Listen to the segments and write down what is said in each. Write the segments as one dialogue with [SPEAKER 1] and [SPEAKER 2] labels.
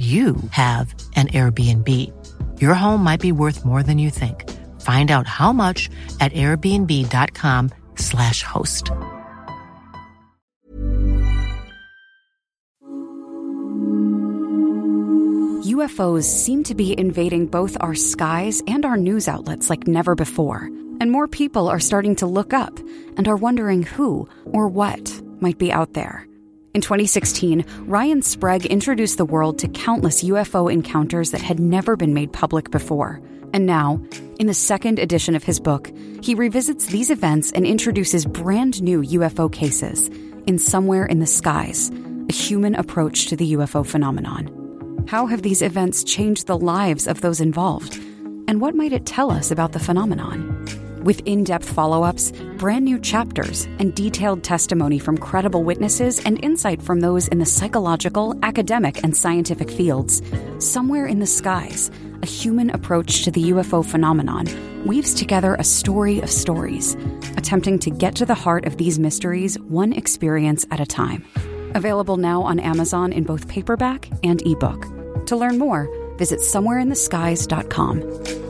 [SPEAKER 1] you have an Airbnb. Your home might be worth more than you think. Find out how much at airbnb.com/slash host.
[SPEAKER 2] UFOs seem to be invading both our skies and our news outlets like never before. And more people are starting to look up and are wondering who or what might be out there. In 2016, Ryan Sprague introduced the world to countless UFO encounters that had never been made public before. And now, in the second edition of his book, he revisits these events and introduces brand new UFO cases in Somewhere in the Skies, a human approach to the UFO phenomenon. How have these events changed the lives of those involved? And what might it tell us about the phenomenon? With in depth follow ups, brand new chapters, and detailed testimony from credible witnesses and insight from those in the psychological, academic, and scientific fields, Somewhere in the Skies, a human approach to the UFO phenomenon, weaves together a story of stories, attempting to get to the heart of these mysteries one experience at a time. Available now on Amazon in both paperback and ebook. To learn more, visit somewhereintheskies.com.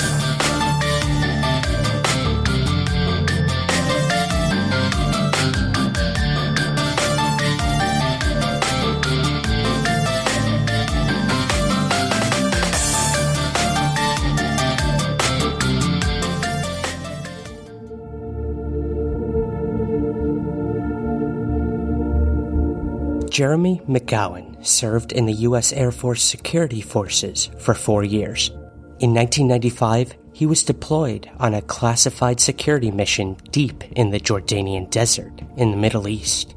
[SPEAKER 3] Jeremy McGowan served in the U.S. Air Force Security Forces for four years. In 1995, he was deployed on a classified security mission deep in the Jordanian desert in the Middle East.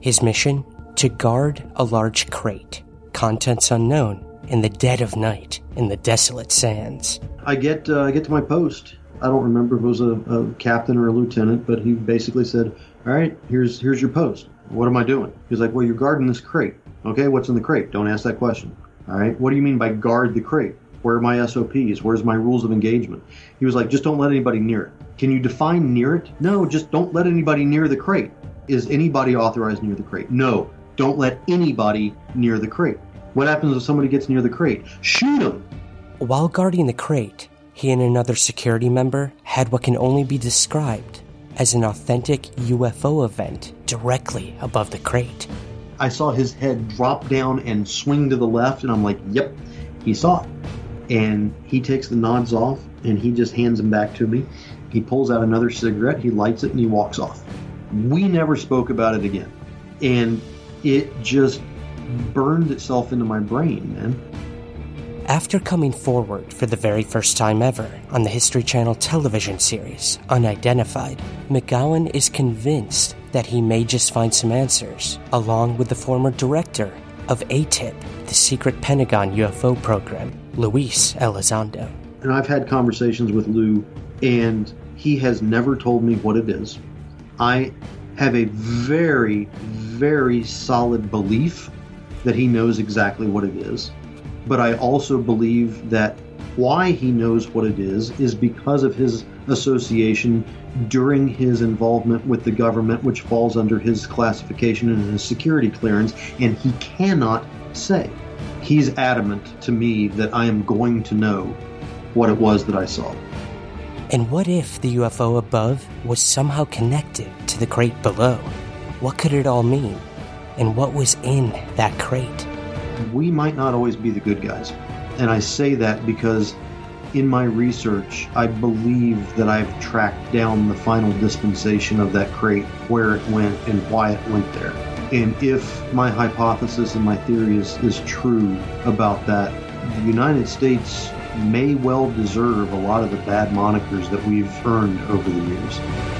[SPEAKER 3] His mission? To guard a large crate, contents unknown, in the dead of night in the desolate sands.
[SPEAKER 4] I get uh, I get to my post. I don't remember if it was a, a captain or a lieutenant, but he basically said, "All right, here's here's your post. What am I doing?" He's like, "Well, you're guarding this crate. Okay, what's in the crate? Don't ask that question. All right, what do you mean by guard the crate? Where are my SOPs? Where's my rules of engagement?" He was like, "Just don't let anybody near it. Can you define near it? No, just don't let anybody near the crate. Is anybody authorized near the crate? No, don't let anybody near the crate. What happens if somebody gets near the crate? Shoot them."
[SPEAKER 3] While guarding the crate, he and another security member had what can only be described as an authentic UFO event directly above the crate.
[SPEAKER 4] I saw his head drop down and swing to the left, and I'm like, yep, he saw it. And he takes the nods off and he just hands them back to me. He pulls out another cigarette, he lights it, and he walks off. We never spoke about it again. And it just burned itself into my brain, man.
[SPEAKER 3] After coming forward for the very first time ever on the History Channel television series, Unidentified, McGowan is convinced that he may just find some answers, along with the former director of ATIP, the secret Pentagon UFO program, Luis Elizondo.
[SPEAKER 4] And I've had conversations with Lou, and he has never told me what it is. I have a very, very solid belief that he knows exactly what it is. But I also believe that why he knows what it is is because of his association during his involvement with the government, which falls under his classification and his security clearance, and he cannot say. He's adamant to me that I am going to know what it was that I saw.
[SPEAKER 3] And what if the UFO above was somehow connected to the crate below? What could it all mean? And what was in that crate?
[SPEAKER 4] We might not always be the good guys. And I say that because in my research, I believe that I've tracked down the final dispensation of that crate, where it went, and why it went there. And if my hypothesis and my theory is, is true about that, the United States may well deserve a lot of the bad monikers that we've earned over the years.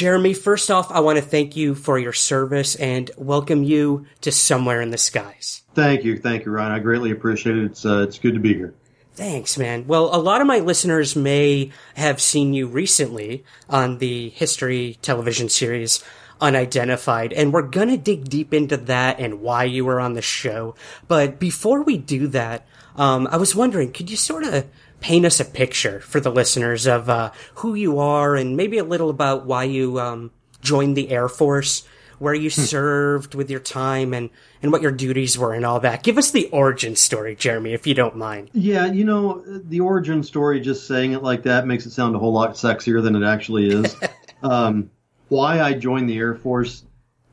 [SPEAKER 3] Jeremy, first off, I want to thank you for your service and welcome you to Somewhere in the Skies.
[SPEAKER 4] Thank you. Thank you, Ryan. I greatly appreciate it. It's, uh, it's good to be here.
[SPEAKER 3] Thanks, man. Well, a lot of my listeners may have seen you recently on the history television series Unidentified, and we're gonna dig deep into that and why you were on the show. But before we do that, um, I was wondering, could you sort of paint us a picture for the listeners of uh, who you are and maybe a little about why you um, joined the Air Force, where you hmm. served with your time, and and what your duties were and all that. Give us the origin story, Jeremy, if you don't mind.
[SPEAKER 4] Yeah, you know, the origin story, just saying it like that makes it sound a whole lot sexier than it actually is. um, why I joined the Air Force,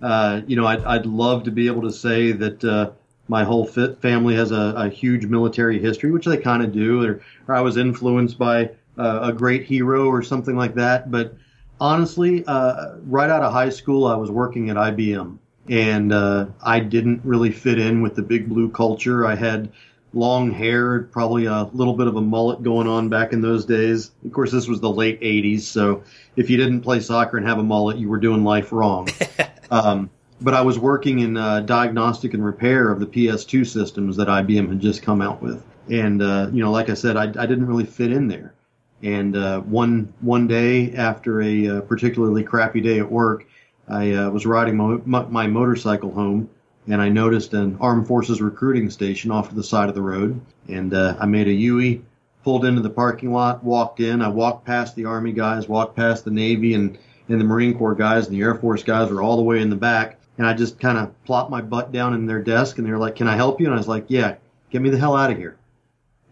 [SPEAKER 4] uh, you know, I'd, I'd, love to be able to say that uh, my whole family has a, a, huge military history, which they kind of do, or, or, I was influenced by uh, a great hero or something like that. But honestly, uh, right out of high school, I was working at IBM and uh, I didn't really fit in with the big blue culture. I had long hair, probably a little bit of a mullet going on back in those days. Of course, this was the late 80s, so if you didn't play soccer and have a mullet, you were doing life wrong. um, but I was working in uh, diagnostic and repair of the PS2 systems that IBM had just come out with. And, uh, you know, like I said, I, I, didn't really fit in there. And uh, one one day after a uh, particularly crappy day at work, I uh, was riding my, my, motorcycle home and I noticed an armed forces recruiting station off to the side of the road. And uh, I made a U-turn, pulled into the parking lot, walked in. I walked past the Army guys, walked past the Navy and, and the Marine Corps guys, and the Air Force guys were all the way in the back. And I just kind of plopped my butt down in their desk, and they were like, "Can I help you?" And I was like, "Yeah, get me the hell out of here."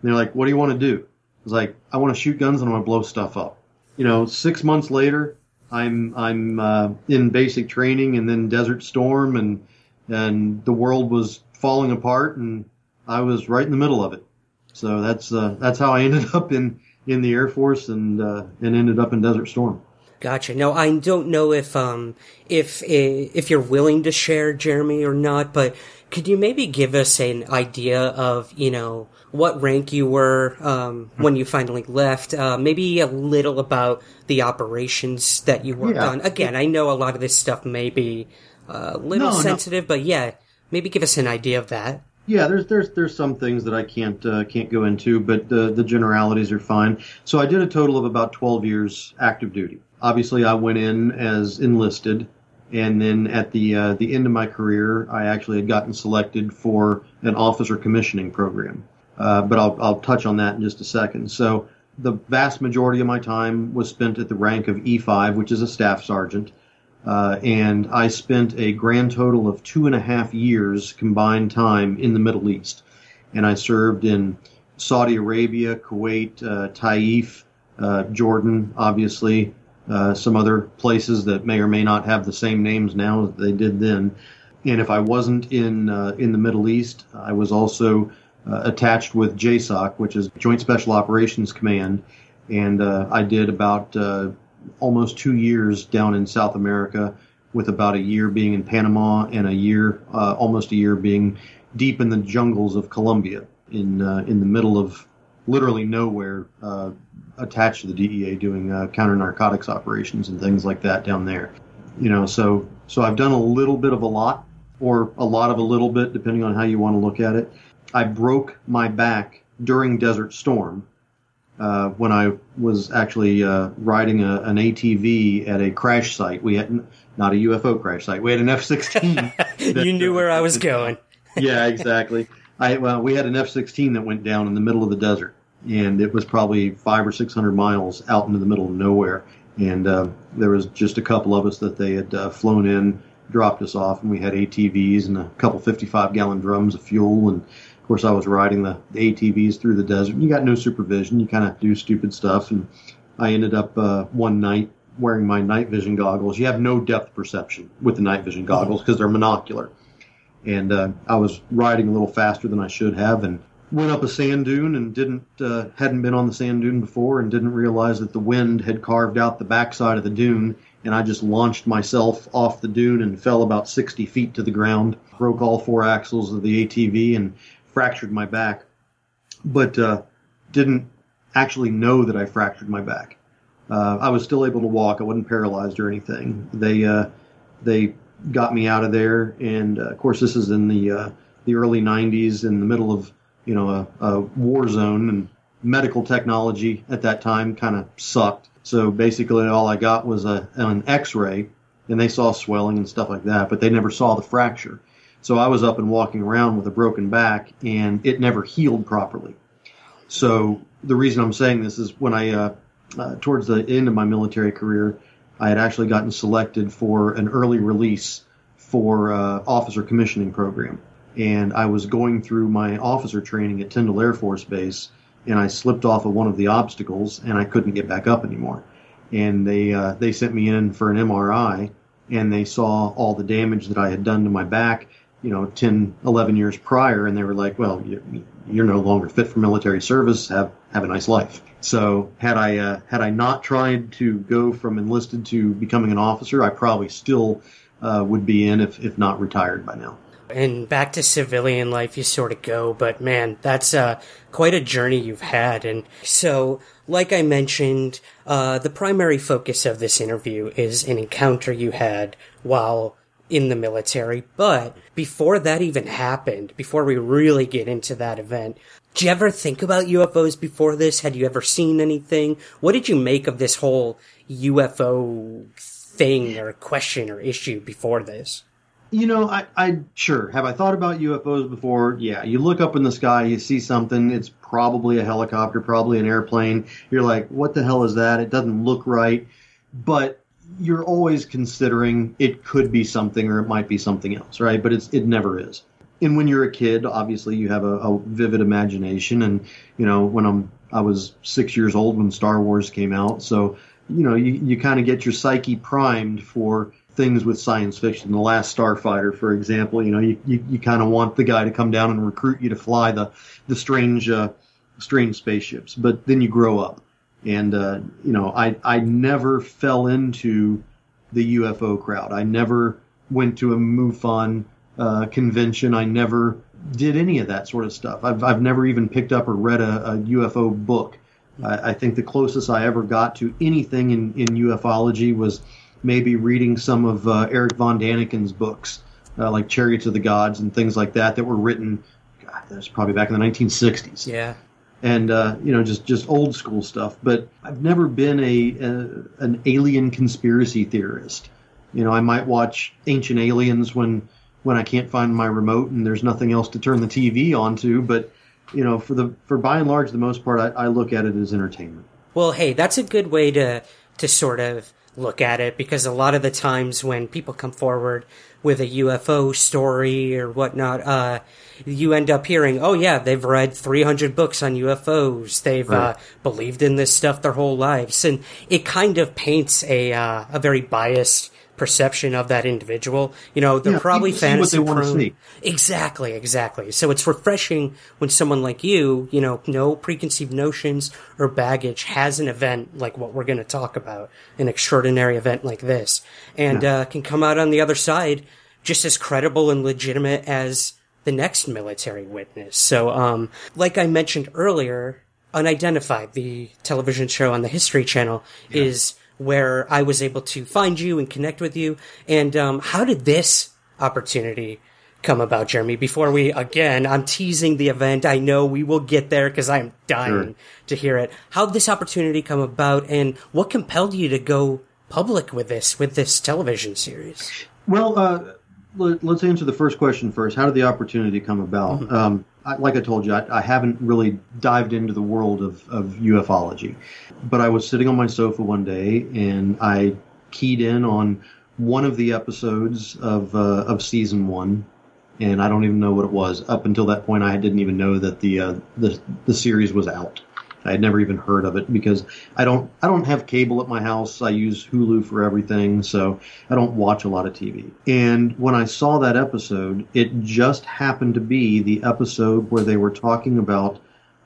[SPEAKER 4] And they're like, "What do you want to do?" I was like, "I want to shoot guns and I want to blow stuff up." You know, six months later, I'm I'm uh, in basic training and then Desert Storm and and the world was falling apart and I was right in the middle of it. So that's uh, that's how I ended up in in the Air Force and uh, and ended up in Desert Storm.
[SPEAKER 3] Gotcha. No, I don't know if um if if you're willing to share Jeremy or not, but could you maybe give us an idea of you know what rank you were um, when you finally left? Uh, maybe a little about the operations that you worked yeah. on. Again, I know a lot of this stuff may be uh, a little no, sensitive, no. but yeah, maybe give us an idea of that.
[SPEAKER 4] Yeah, there's there's there's some things that I can't uh, can't go into, but the the generalities are fine. So I did a total of about 12 years active duty. Obviously, I went in as enlisted, and then at the uh, the end of my career, I actually had gotten selected for an officer commissioning program. Uh, but I'll I'll touch on that in just a second. So the vast majority of my time was spent at the rank of E5, which is a staff sergeant. Uh, and I spent a grand total of two and a half years combined time in the Middle East. And I served in Saudi Arabia, Kuwait, uh, Taif, uh, Jordan, obviously, uh, some other places that may or may not have the same names now as they did then. And if I wasn't in uh, in the Middle East, I was also uh, attached with JSOC, which is Joint Special Operations Command, and I did about almost two years down in South America, with about a year being in Panama and a year, uh, almost a year being deep in the jungles of Colombia, in uh, in the middle of literally nowhere, uh, attached to the DEA, doing uh, counter narcotics operations and things like that down there. You know, so so I've done a little bit of a lot, or a lot of a little bit, depending on how you want to look at it. I broke my back during Desert Storm uh, when I was actually uh, riding a, an ATV at a crash site. We had not a UFO crash site. We had an F-16.
[SPEAKER 3] you knew where I was going.
[SPEAKER 4] yeah, exactly. I well, we had an F-16 that went down in the middle of the desert, and it was probably five or six hundred miles out into the middle of nowhere. And uh, there was just a couple of us that they had uh, flown in, dropped us off, and we had ATVs and a couple 55 gallon drums of fuel and of course, I was riding the, the ATVs through the desert. You got no supervision. You kind of do stupid stuff. And I ended up uh, one night wearing my night vision goggles. You have no depth perception with the night vision goggles because they're monocular. And uh, I was riding a little faster than I should have, and went up a sand dune and didn't uh, hadn't been on the sand dune before and didn't realize that the wind had carved out the backside of the dune and I just launched myself off the dune and fell about 60 feet to the ground, broke all four axles of the ATV and fractured my back, but uh, didn't actually know that I fractured my back. Uh, I was still able to walk. I wasn't paralyzed or anything. They uh, they got me out of there, and uh, of course this is in the uh, the early 90s, in the middle of you know a, a war zone, and medical technology at that time kind of sucked. So basically, all I got was a, an X-ray, and they saw swelling and stuff like that, but they never saw the fracture. So I was up and walking around with a broken back, and it never healed properly. So the reason I'm saying this is when I, uh, uh, towards the end of my military career, I had actually gotten selected for an early release for uh, officer commissioning program, and I was going through my officer training at Tyndall Air Force Base, and I slipped off of one of the obstacles, and I couldn't get back up anymore. And they uh, they sent me in for an MRI, and they saw all the damage that I had done to my back, you know, 10, 11 years prior, and they were like, "Well, you're no longer fit for military service. Have have a nice life." So had I uh, had I not tried to go from enlisted to becoming an officer, I probably still uh, would be in if if not retired by now
[SPEAKER 3] and back to civilian life you sort of go but man that's uh, quite a journey you've had and so like i mentioned uh, the primary focus of this interview is an encounter you had while in the military but before that even happened before we really get into that event did you ever think about ufos before this had you ever seen anything what did you make of this whole ufo thing or question or issue before this
[SPEAKER 4] you know, I, I sure have I thought about UFOs before. Yeah, you look up in the sky, you see something. It's probably a helicopter, probably an airplane. You're like, what the hell is that? It doesn't look right, but you're always considering it could be something or it might be something else, right? But it's it never is. And when you're a kid, obviously you have a, a vivid imagination. And you know, when I'm I was six years old when Star Wars came out, so you know you, you kind of get your psyche primed for things with science fiction. The Last Starfighter, for example, you know, you, you, you kind of want the guy to come down and recruit you to fly the the strange uh, strange spaceships. But then you grow up, and uh, you know, I I never fell into the UFO crowd. I never went to a MUFON uh, convention. I never did any of that sort of stuff. I've I've never even picked up or read a, a UFO book. I, I think the closest I ever got to anything in in ufology was maybe reading some of uh, Erich von Daniken's books, uh, like Chariots of the Gods and things like that, that were written. God, that's probably back in the 1960s.
[SPEAKER 3] Yeah.
[SPEAKER 4] And uh, you know, just just old school stuff. But I've never been a, a an alien conspiracy theorist. You know, I might watch Ancient Aliens when when I can't find my remote and there's nothing else to turn the TV onto. But you know, for the for by and large, the most part, I, I look at it as entertainment.
[SPEAKER 3] Well, hey, that's a good way to to sort of look at it because a lot of the times when people come forward with a UFO story or whatnot, uh, you end up hearing, oh yeah, they've read 300 books on UFOs. They've, uh, right. uh, believed in this stuff their whole lives. And it kind of paints a, uh, a very biased perception of that individual. You know, they're yeah, probably fantasy prone. Exactly, exactly. So it's refreshing when someone like you, you know, no preconceived notions or baggage has an event like what we're going to talk about, an extraordinary event like this, and yeah. uh, can come out on the other side just as credible and legitimate as the next military witness. So, um, like I mentioned earlier, Unidentified, the television show on the History Channel, yeah. is where I was able to find you and connect with you. And um, how did this opportunity come about, Jeremy? Before we again, I'm teasing the event. I know we will get there because I'm dying sure. to hear it. How did this opportunity come about, and what compelled you to go public with this with this television series?
[SPEAKER 4] Well, uh, let, us answer the first question first. How did the opportunity come about? Mm-hmm. Um, I, like I told you, I, I, haven't really dived into the world of, of ufology, but I was sitting on my sofa one day and I keyed in on one of the episodes of uh, of season one, and I don't even know what it was. Up until that point, I didn't even know that the uh, the the series was out. I had never even heard of it because I don't I don't have cable at my house. I use Hulu for everything, so I don't watch a lot of TV. And when I saw that episode, it just happened to be the episode where they were talking about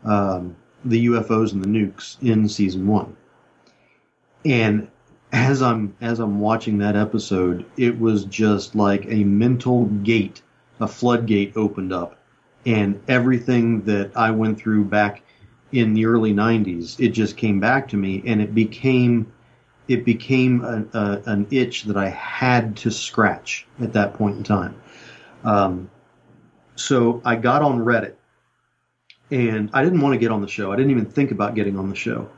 [SPEAKER 4] um, the UFOs and the nukes in season one. And as I'm as I'm watching that episode, it was just like a mental gate, a floodgate opened up, and everything that I went through back in the early '90s, it just came back to me, and it became it became a, a, an itch that I had to scratch at that point in time. Um, so I got on Reddit, and I didn't want to get on the show. I didn't even think about getting on the show.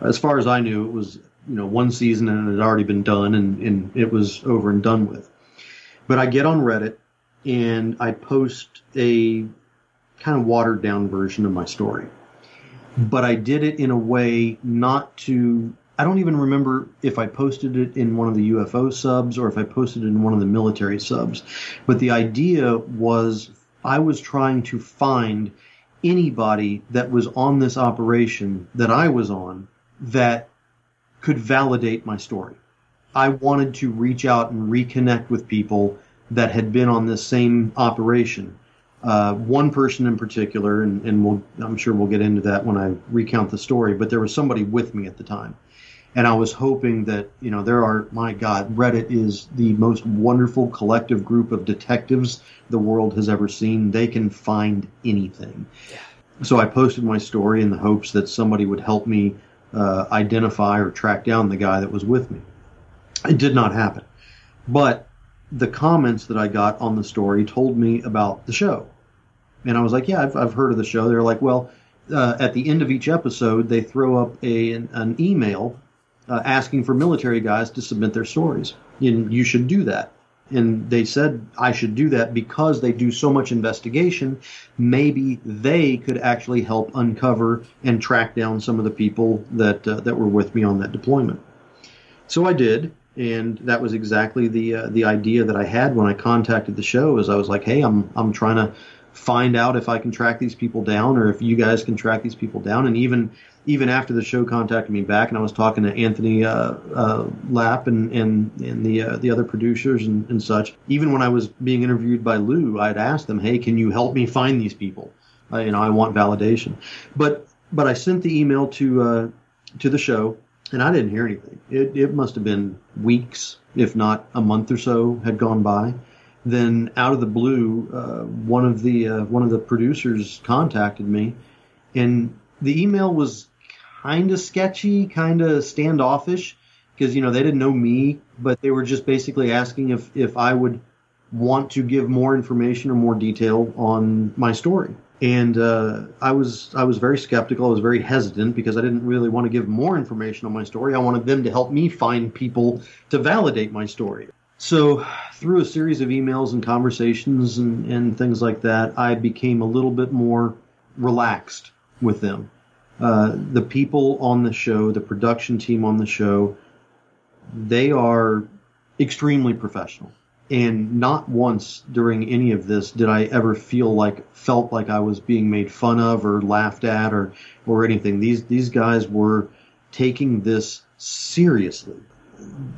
[SPEAKER 4] As far as I knew, it was you know one season and it had already been done and, and it was over and done with. But I get on Reddit and I post a kind of watered down version of my story. But I did it in a way not to I don't even remember if I posted it in one of the UFO subs or if I posted it in one of the military subs. But the idea was I was trying to find anybody that was on this operation that I was on that could validate my story. I wanted to reach out and reconnect with people that had been on this same operation. Uh, one person in particular, and, and we'll, I'm sure we'll get into that when I recount the story, but there was somebody with me at the time. And I was hoping that, you know, there are, my God, Reddit is the most wonderful collective group of detectives the world has ever seen. They can find anything. Yeah. So I posted my story in the hopes that somebody would help me uh, identify or track down the guy that was with me. It did not happen. But the comments that I got on the story told me about the show. And I was like, yeah, I've, I've heard of the show. They're like, well, uh, at the end of each episode, they throw up a, an, an email uh, asking for military guys to submit their stories. And you should do that and they said I should do that because they do so much investigation. Maybe they could actually help uncover and track down some of the people that uh, that were with me on that deployment. So I did, and that was exactly the uh, the idea that I had when I contacted the show. Is I was like, hey, I'm I'm trying to find out if I can track these people down or if you guys can track these people down, and even even after the show contacted me back, and I was talking to Anthony uh, uh, Lapp and and, and the uh, the other producers and, and, such. Even when I was being interviewed by Lou, I'd asked them, "Hey, can you help me find these people? You know, I want validation." But but I sent the email to uh, to the show, and I didn't hear anything. It it must have been weeks, if not a month or so, had gone by. Then out of the blue, uh, one of the one of the producers contacted me, and the email was kind of sketchy, kind of standoffish, because you know they didn't know me, but they were just basically asking if if I would want to give more information or more detail on my story. And uh, I was I was very skeptical. I was very hesitant because I didn't really want to give more information on my story. I wanted them to help me find people to validate my story. So through a series of emails and conversations and, and things like that, I became a little bit more relaxed with them. Uh, the people on the show, the production team on the show, they are extremely professional. And not once during any of this did I ever feel like felt like I was being made fun of or laughed at or or anything. These these guys were taking this seriously.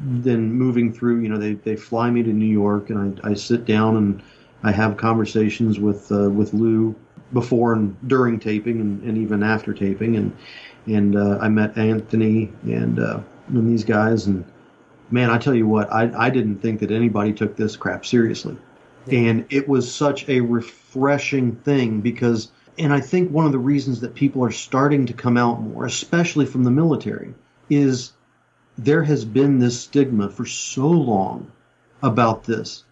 [SPEAKER 4] Then moving through, you know, they, they fly me to New York and I, I sit down and I have conversations with uh, with Lou before and during taping and, and even after taping. And and uh, I met Anthony and uh, and these guys. And man I tell you what I I didn't think that anybody took this crap seriously. Yeah. and it was such a refreshing thing because and I think one of the reasons that people are starting to come out more especially from the military is there has been this stigma for so long about this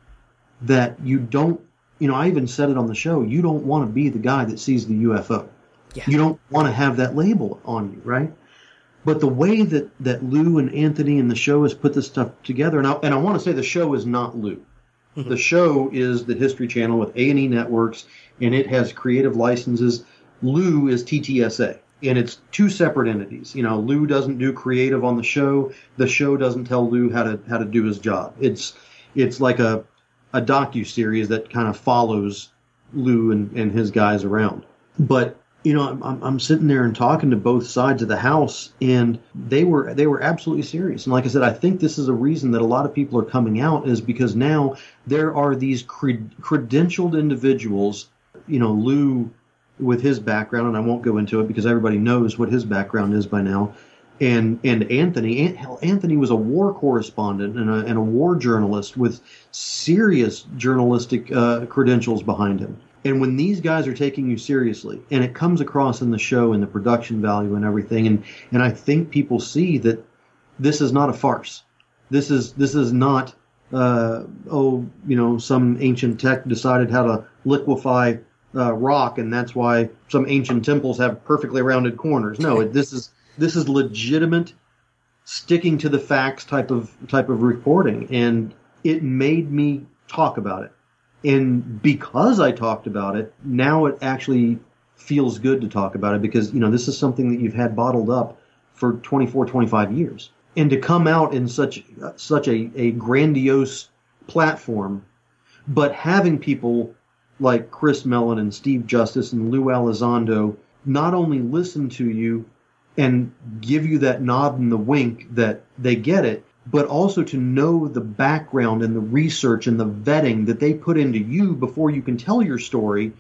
[SPEAKER 4] that you don't you know, I even said it on the show. You don't want to be the guy that sees the UFO. Yeah. You don't want to have that label on you, right? But the way that, that Lou and Anthony and the show has put this stuff together, and I, and I want to say the show is not Lou. Mm-hmm. The show is the History Channel with A and E Networks, and it has creative licenses. Lou is TTSA, and it's two separate entities. You know, Lou doesn't do creative on the show. The show doesn't tell Lou how to how to do his job. It's it's like a a docu series that kind of follows Lou and, and his guys around. But you know, I'm, I'm sitting there and talking to both sides of the house, and they were they were absolutely serious. And like I said, I think this is a reason that a lot of people are coming out is because now there are these cred- credentialed individuals. You know, Lou with his background, and I won't go into it because everybody knows what his background is by now. And and Anthony, Anthony was a war correspondent and a, and a war journalist with serious journalistic uh, credentials behind him. And when these guys are taking you seriously, and it comes across in the show and the production value and everything, and and I think people see that this is not a farce. This is this is not uh, oh you know some ancient tech decided how to liquefy uh, rock, and that's why some ancient temples have perfectly rounded corners. No, this is this is legitimate, sticking to the facts type of type of reporting, and it made me talk about it and because I talked about it, now it actually feels good to talk about it because, you know, this is something that you've had bottled up for 24, 25 years. And to come out in such, such a, a grandiose platform, but having people like Chris Mellon and Steve Justice and Lou Elizondo not only listen to you and give you that nod and the wink that they get it, but also to know the background and the research and the vetting that they put into you before you can tell your story,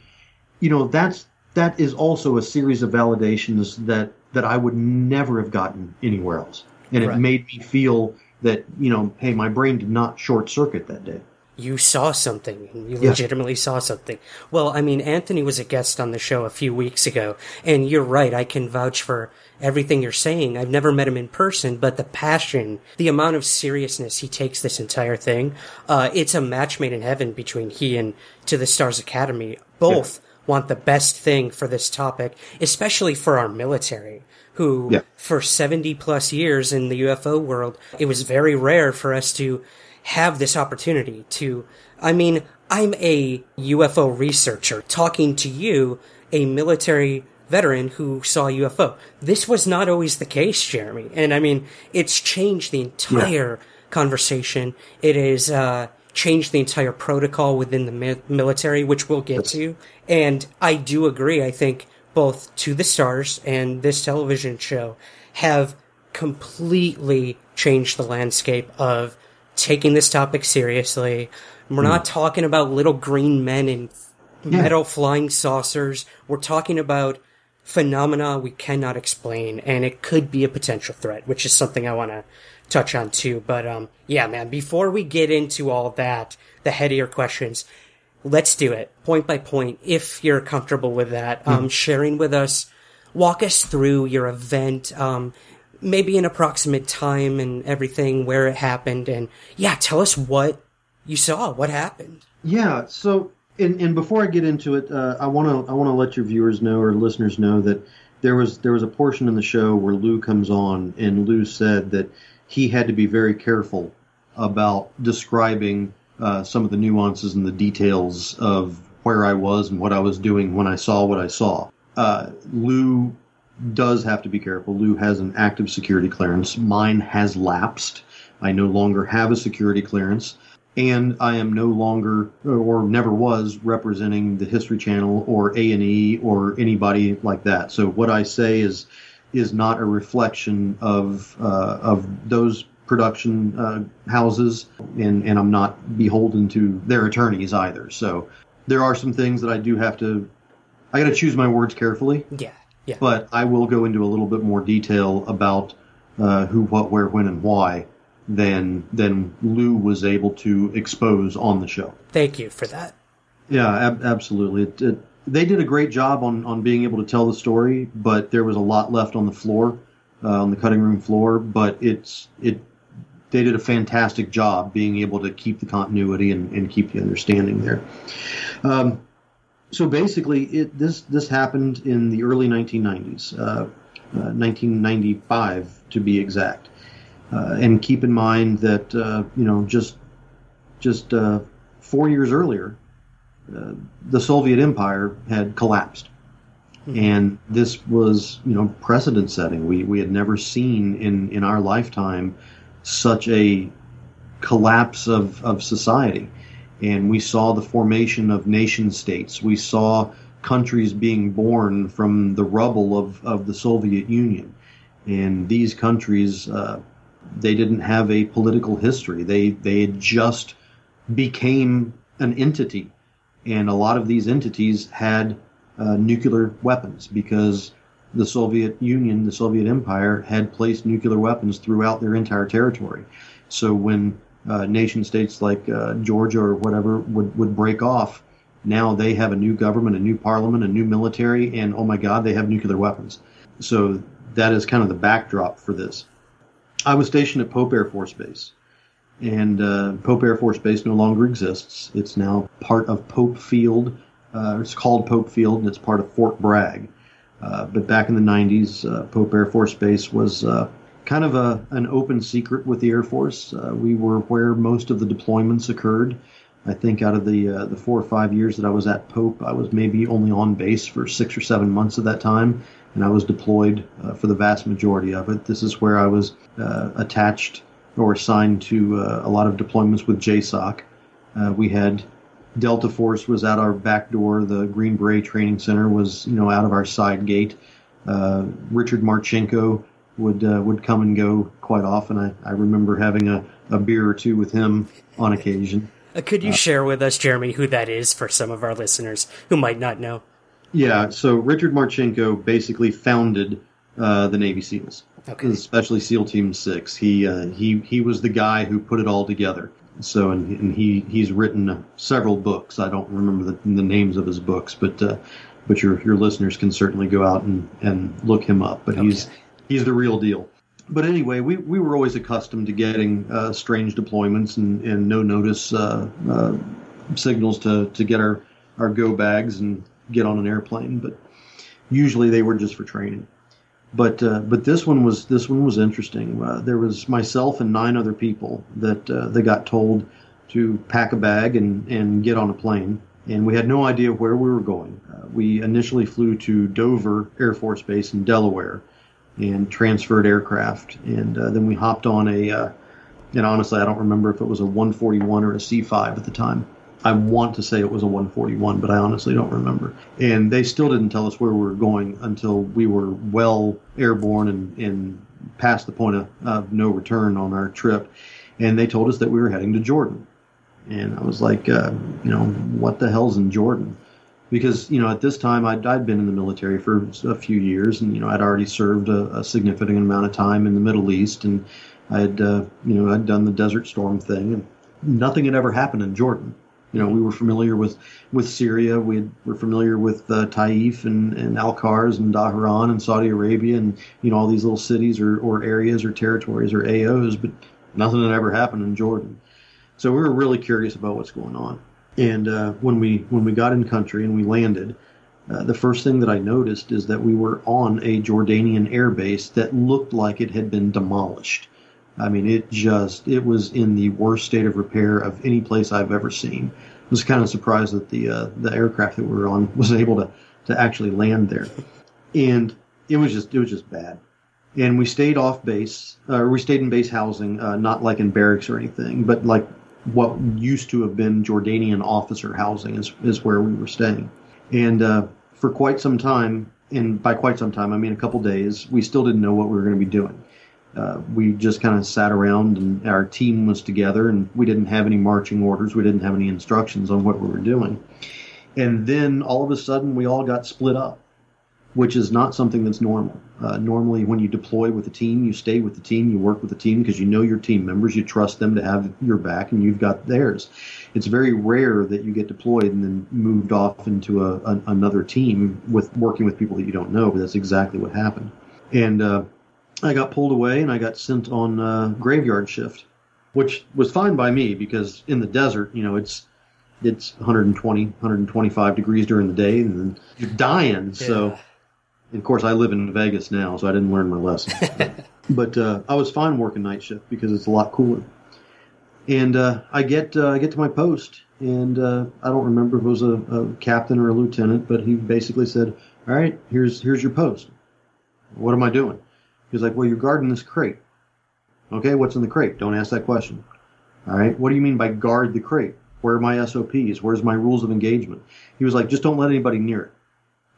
[SPEAKER 4] you know, that's that is also a series of validations that that I would never have gotten anywhere else. And right. it made me feel that, you know, hey, my brain did not short circuit that day
[SPEAKER 3] you saw something. You yeah. legitimately saw something. Well, I mean, Anthony was a guest on the show a few weeks ago, and you're right. I can vouch for everything you're saying. I've never met him in person, but the passion, the amount of seriousness he takes this entire thing, uh, it's a match made in heaven between he and To the Stars Academy. Both yeah. want the best thing for this topic, especially for our military who yeah. for 70 plus years in the UFO world, it was very rare for us to have this opportunity to, I mean, I'm a UFO researcher talking to you, a military veteran who saw UFO. This was not always the case, Jeremy. And I mean, it's changed the entire yeah. conversation. It has, uh, changed the entire protocol within the mi- military, which we'll get to. And I do agree. I think both To the Stars and this television show have completely changed the landscape of taking this topic seriously. We're not hmm. talking about little green men in yeah. metal flying saucers. We're talking about phenomena we cannot explain, and it could be a potential threat, which is something I want to touch on too. But um, yeah, man, before we get into all that, the headier questions, let's do it point by point. If you're comfortable with that, um, hmm. sharing with us, walk us through your event. Um, maybe an approximate time and everything, where it happened, and yeah, tell us what you saw, what happened.
[SPEAKER 4] Yeah, so and, and before I get into it, uh, I want to I want to let your viewers know or listeners know that there was there was a portion in the show where Lou comes on and Lou said that he had to be very careful about describing uh, some of the nuances and the details of where I was and what I was doing when I saw what I saw. Uh, Lou does have to be careful. Lou has an active security clearance. Mine has lapsed. I no longer have a security clearance. And I am no longer, or never was, representing the History Channel or A and E or anybody like that. So what I say is is not a reflection of uh, of those production uh, houses, and and I'm not beholden to their attorneys either. So there are some things that I do have to. I got to choose my words carefully.
[SPEAKER 3] Yeah. Yeah.
[SPEAKER 4] But I will go into a little bit more detail about uh, who, what, where, when, and why than than Lou was able to expose on the show.
[SPEAKER 3] Thank you for that.
[SPEAKER 4] Yeah, ab- absolutely. It, it, they did a great job on, on being able to tell the story, but there was a lot left on the floor, uh, on the cutting room floor. But it's it they did a fantastic job being able to keep the continuity and, and keep the understanding there. Um, so basically, it, this this happened in the early 1990s, uh, uh, 1995 to be exact. Uh, and keep in mind that uh, you know just just uh, four years earlier, uh, the Soviet Empire had collapsed, mm-hmm. and this was you know precedent setting. We we had never seen in in our lifetime such a collapse of of society and we saw the formation of nation states. We saw countries being born from the rubble of, of the Soviet Union. And these countries, uh, they didn't have a political history. They, they just became an entity. And a lot of these entities had uh, nuclear weapons because the Soviet Union, the Soviet Empire, had placed nuclear weapons throughout their entire territory. So when uh, nation states like uh, Georgia or whatever would, would break off, now they have a new government, a new parliament, a new military, and oh my God, they have nuclear weapons. So that is kind of the backdrop for this. I was stationed at Pope Air Force Base, and uh, Pope Air Force Base no longer exists. It's now part of Pope Field. Uh, it's called Pope Field, and it's part of Fort Bragg. Uh, but back in the 90s, uh, Pope Air Force Base was kind of a, an open secret with the Air Force. Uh, we were where most of the deployments occurred. I think out of the uh, the four or five years that I was at Pope, I was maybe only on base for six or seven months of that time, and I was deployed uh, for the vast majority of it. This is where I was uh, attached or assigned to uh, a lot of deployments with JSOC. Uh, we had Delta Force was at our back door. The Green Beret Training Center was you know out of our side gate. Richard Marcinko would would come and go quite often. I, I remember having a, a beer or two with him on occasion.
[SPEAKER 3] Uh, could you uh, share with us, Jeremy, who that is for some of our listeners who might not know?
[SPEAKER 4] Yeah, so Richard Marcinko basically founded uh, the Navy SEALs, okay. especially SEAL Team Six. He uh, he he was the guy who put it all together. So and, and he he's written several books. I don't remember the, the names of his books, but uh, but your your listeners can certainly go out and, and look him up. But okay. he's he's the real deal but anyway, we, we were always accustomed to getting uh, strange deployments and, and no notice uh, uh, signals to, to get our, our go bags and get on an airplane. But usually they were just for training. But uh, but this one was this one was interesting. Uh, there was myself and nine other people that uh, they got told to pack a bag and, and get on a plane. And we had no idea where we were going. we initially flew to Dover Air Force Base in Delaware and transferred aircraft. And uh, then we hopped on a, uh, and honestly, I don't remember if it was a 141 or a C5 at the time. I want to say it was a 141, but I honestly don't remember. And they still didn't tell us where we were going until we were well airborne and, and past the point of, of no return on our trip. And they told us that we were heading to Jordan. And I was like, uh, you know, what the hell's in Jordan? Because you know at this time I'd, I'd been in the military for a few years and you know I'd already served a, a significant amount of time in the Middle East and I had uh, you know I'd done the Desert Storm thing and nothing had ever happened in Jordan. You know we were familiar with with Syria, we were familiar with uh, Taif and, and Al-Kharj and Dhahran and Saudi Arabia and you know all these little cities or, or areas or territories or AOs, but nothing had ever happened in Jordan. So we were really curious about what's going on. And uh, when we when we got in country and we landed, uh, the first thing that I noticed is that we were on a Jordanian air base that looked like it had been demolished. I mean, it just it was in the worst state of repair of any place I've ever seen. I was kind of surprised that the uh, the aircraft that we were on was able to to actually land there, and it was just it was just bad. And we stayed off base, or we stayed in base housing, uh, not like in barracks or anything, but like what used to have been Jordanian officer housing is, is where we were staying. And uh, for quite some time, and by quite some time, I mean a couple days, we still didn't know what we were going to be doing. Uh, we just kind of sat around and our team was together and we didn't have any marching orders. We didn't have any instructions on what we were doing. And then all of a sudden we all got split up which is not something that's normal. Uh, normally, when you deploy with a team, you stay with the team, you work with the team because you know your team members, you trust them to have your back, and you've got theirs. It's very rare that you get deployed and then moved off into a, a another team with working with people that you don't know, but that's exactly what happened. And uh, I got pulled away and I got sent on graveyard shift, which was fine by me because in the desert, you know, it's it's 120, 125 degrees during the day, and you're dying. Yeah. So of course, I live in Vegas now, so I didn't learn my lesson. but uh, I was fine working night shift because it's a lot cooler. And uh, I get uh, I get to my post, and uh, I don't remember if it was a, a, captain or a lieutenant, but he basically said, "All right, here's here's your post. What am I doing?" He's like, "Well, you're guarding this crate." Okay, what's in the crate? Don't ask that question. All right, what do you mean by guard the crate? Where are my SOPs? Where's my rules of engagement? He was like, just don't let anybody near it.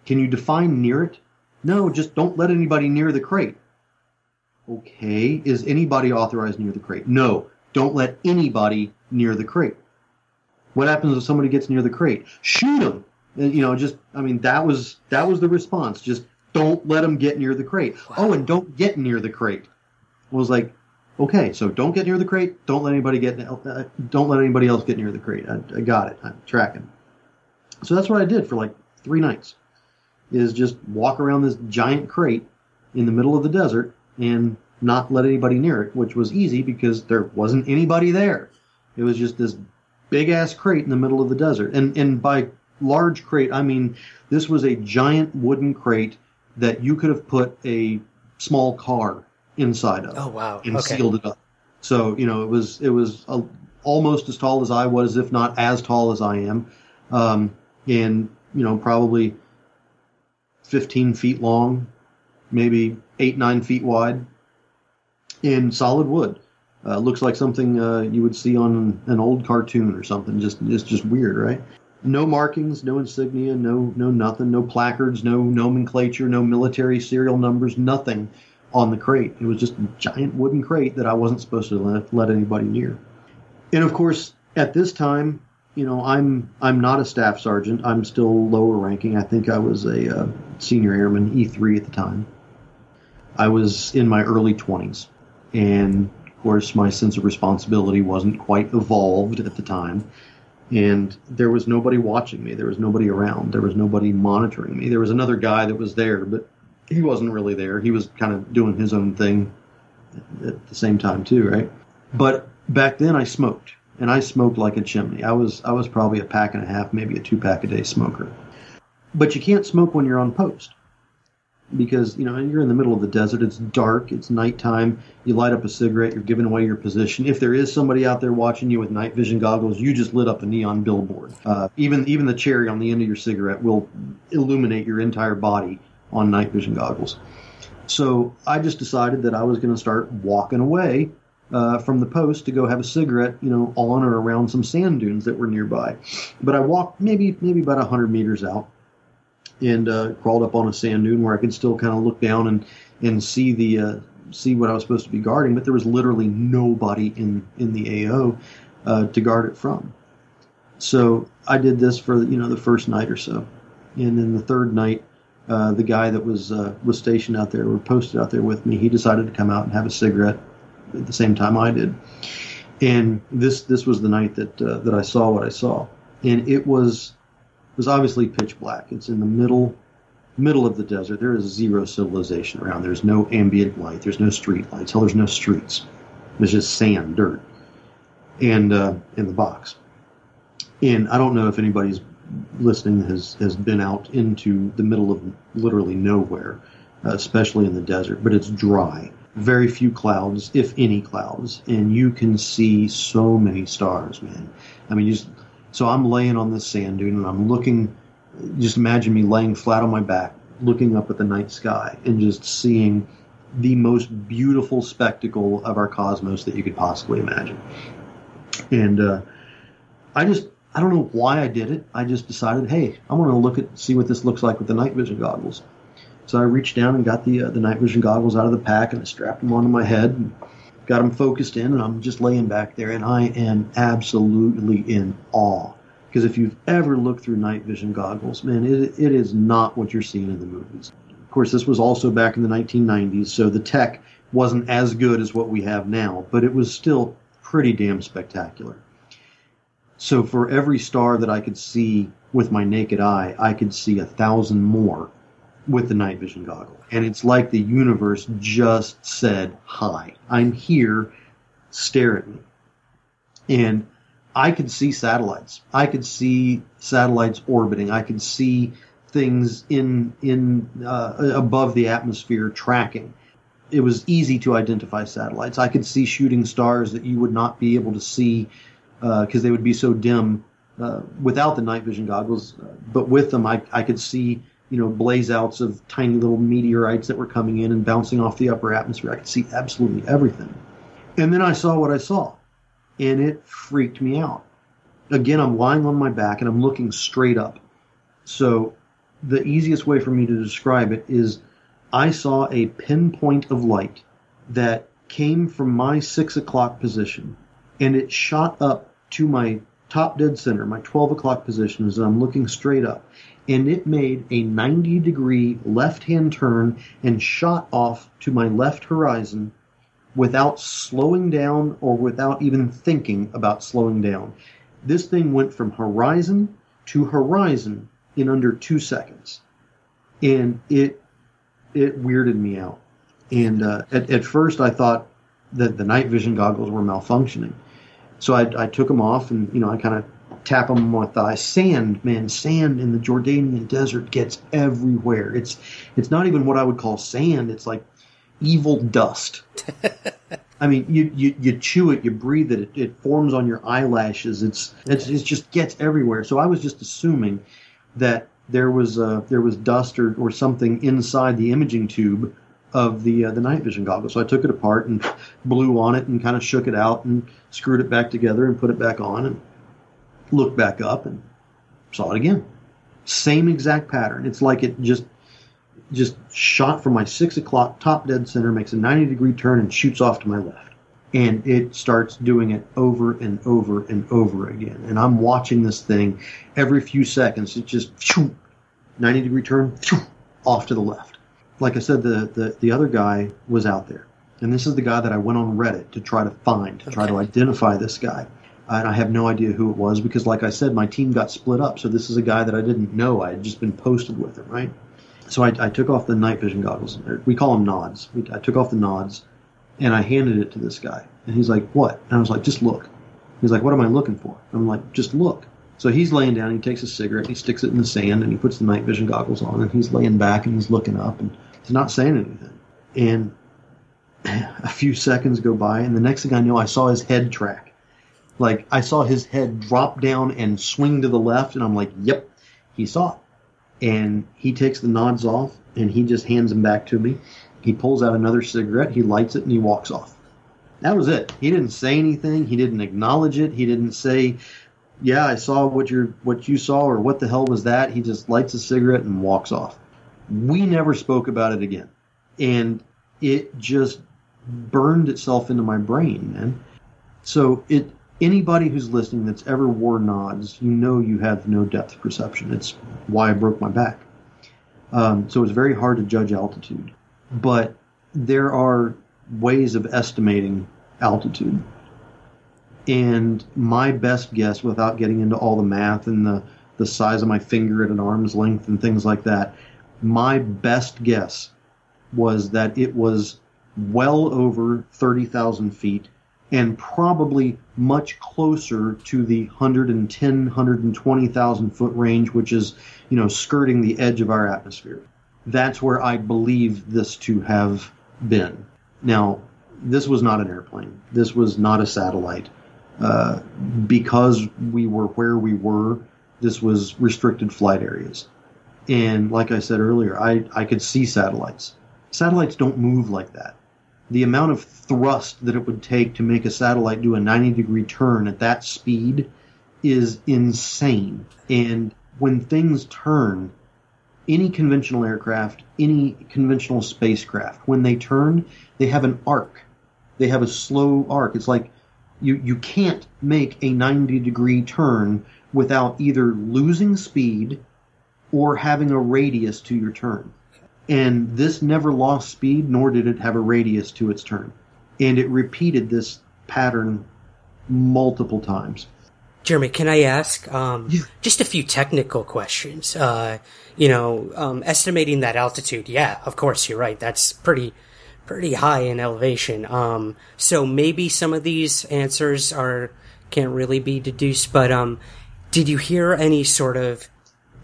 [SPEAKER 4] Can you define near it? No, just don't let anybody near the crate. Okay, is anybody authorized near the crate? No, don't let anybody near the crate. What happens if somebody gets near the crate? Shoot them. You know, just I mean that was that was the response. Just don't let them get near the crate. Wow. Oh, and don't get near the crate. I was like, okay, so don't get near the crate. Don't let anybody get. Uh, don't let anybody else get near the crate. I, I got it. I'm tracking. So that's what I did for like three nights. Is just walk around this giant crate in the middle of the desert and not let anybody near it, which was easy because there wasn't anybody there. It was just this big ass crate in the middle of the desert. And and by large crate, I mean this was a giant wooden crate that you could have put a small car inside of.
[SPEAKER 3] Oh wow!
[SPEAKER 4] And
[SPEAKER 3] okay.
[SPEAKER 4] sealed it up. So you know it was it was a, almost as tall as I was, if not as tall as I am, um, and you know probably 15 feet long, maybe eight nine feet wide, in solid wood. Uh, looks like something uh, you would see on an old cartoon or something. Just it's just weird, right? No markings, no insignia, no no nothing, no placards, no nomenclature, no military serial numbers, nothing on the crate. It was just a giant wooden crate that I wasn't supposed to let, let anybody near. And of course, at this time, you know, I'm I'm not a staff sergeant. I'm still lower ranking. I think I was a uh, senior airman, E3 at the time. I was in my early 20s, and of course, my sense of responsibility wasn't quite evolved at the time and there was nobody watching me. There was nobody around. There was nobody monitoring me. There was another guy that was there, but he wasn't really there. He was kind of doing his own thing at the same time too, right? But back then I smoked, and I smoked like a chimney. I was I was probably a pack and a half, maybe a two pack a day smoker. But you can't smoke when you're on post because you know you're in the middle of the desert. It's dark. It's nighttime. You light up a cigarette. You're giving away your position. If there is somebody out there watching you with night vision goggles, you just lit up a neon billboard. Uh, even even the cherry on the end of your cigarette will illuminate your entire body on night vision goggles. So I just decided that I was going to start walking away uh, from the post to go have a cigarette, you know, on or around some sand dunes that were nearby. But I walked maybe maybe about hundred meters out and uh, crawled up on a sand dune where I could still kind of look down and and see the uh, see what I was supposed to be guarding, but there was literally nobody in in the AO uh, to guard it from. So I did this for you know the first night or so, and then the third night, uh, the guy that was uh, was stationed out there or posted out there with me, he decided to come out and have a cigarette at the same time I did, and this this was the night that uh, that I saw what I saw, and it was was obviously pitch black. It's in the middle middle of the desert. There is zero civilization around. There's no ambient light. There's no street lights. Hell, there's no streets. There's just sand, dirt, and uh, in the box. And I don't know if anybody's listening has has been out into the middle of literally nowhere, uh, especially in the desert. But it's dry. Very few clouds, if any clouds, and you can see so many stars, man. I mean, just so I'm laying on this sand dune and I'm looking, just imagine me laying flat on my back, looking up at the night sky and just seeing the most beautiful spectacle of our cosmos that you could possibly imagine. And uh, I just, I don't know why I did it. I just decided, hey, I want to look at, see what this looks like with the night vision goggles. So I reached down and got the uh, the night vision goggles out of the pack and I strapped them onto my head. And, got them focused in, and I'm just laying back there, and I am absolutely in awe. Because if you've ever looked through night vision goggles, man, it, it is not what you're seeing in the movies. Of course, this was also back in the 1990s, so the tech wasn't as good as what we have now, but it was still pretty damn spectacular. So for every star that I could see with my naked eye, I could see a thousand more with the night vision goggle. And it's like the universe just said, Hi, I'm here, stare at me. And I could see satellites. I could see satellites orbiting. I could see things in in uh, above the atmosphere tracking. It was easy to identify satellites. I could see shooting stars that you would not be able to see because uh, they would be so dim uh, without the night vision goggles. But with them, I, I could see you know, blaze outs of tiny little meteorites that were coming in and bouncing off the upper atmosphere. I could see absolutely everything. And then I saw what I saw, and it freaked me out. Again, I'm lying on my back and I'm looking straight up. So the easiest way for me to describe it is I saw a pinpoint of light that came from my six o'clock position and it shot up to my top dead center, my 12 o'clock position as I'm looking straight up. And it made a 90 degree left hand turn and shot off to my left horizon without slowing down or without even thinking about slowing down. This thing went from horizon to horizon in under two seconds. And it, it weirded me out. And uh, at, at first I thought that the night vision goggles were malfunctioning. So I, I took them off and, you know, I kind of tap them with uh, sand, man. Sand in the Jordanian desert gets everywhere. It's it's not even what I would call sand. It's like evil dust. I mean, you, you, you chew it, you breathe it, it, it forms on your eyelashes. It's, it's it just gets everywhere. So I was just assuming that there was uh, there was dust or, or something inside the imaging tube of the uh, the night vision goggles. So I took it apart and blew on it and kind of shook it out and screwed it back together and put it back on and looked back up and saw it again. Same exact pattern. It's like it just just shot from my six o'clock top dead center, makes a 90 degree turn and shoots off to my left. And it starts doing it over and over and over again. And I'm watching this thing every few seconds. It just 90 degree turn off to the left. Like I said, the, the, the other guy was out there. And this is the guy that I went on Reddit to try to find, to try to identify this guy. And I have no idea who it was because, like I said, my team got split up. So this is a guy that I didn't know. I had just been posted with him, right? So I, I took off the night vision goggles. We call them nods. I took off the nods and I handed it to this guy. And he's like, what? And I was like, just look. He's like, what am I looking for? I'm like, just look. So he's laying down, he takes a cigarette, he sticks it in the sand, and he puts the night vision goggles on, and he's laying back and he's looking up, and he's not saying anything. And a few seconds go by, and the next thing I know, I saw his head track. Like, I saw his head drop down and swing to the left, and I'm like, yep, he saw it and he takes the nods off and he just hands them back to me. He pulls out another cigarette, he lights it, and he walks off. That was it. He didn't say anything. He didn't acknowledge it. He didn't say, "Yeah, I saw what you what you saw," or "What the hell was that?" He just lights a cigarette and walks off. We never spoke about it again, and it just burned itself into my brain, man. So it anybody who's listening that's ever wore nods, you know you have no depth perception. It's why I broke my back. Um, so it's very hard to judge altitude. But there are ways of estimating altitude. And my best guess, without getting into all the math and the, the size of my finger at an arm's length and things like that, my best guess was that it was well over 30,000 feet and probably much closer to the 110, 120,000 foot range, which is, you know, skirting the edge of our atmosphere. That's where I believe this to have been. Now, this was not an airplane. This was not a satellite. Uh, because we were where we were, this was restricted flight areas. And like I said earlier, I, I could see satellites. Satellites don't move like that the amount of thrust that it would take to make a satellite do a 90 degree turn at that speed is insane. And when things turn, any conventional aircraft, any conventional spacecraft, when they turn, they have an arc. They have a slow arc. It's like you, you can't make a 90 degree turn without either losing speed or having a radius to your turn. And this never lost speed, nor did it have a radius to its turn. And it repeated this pattern multiple times.
[SPEAKER 3] Jeremy, can I ask um, yeah. just a few technical questions? Uh, you know, um, estimating that altitude. Yeah, of course, you're right. That's pretty, pretty high in elevation. Um, so maybe some of these answers are can't really be deduced. But um, did you hear any sort of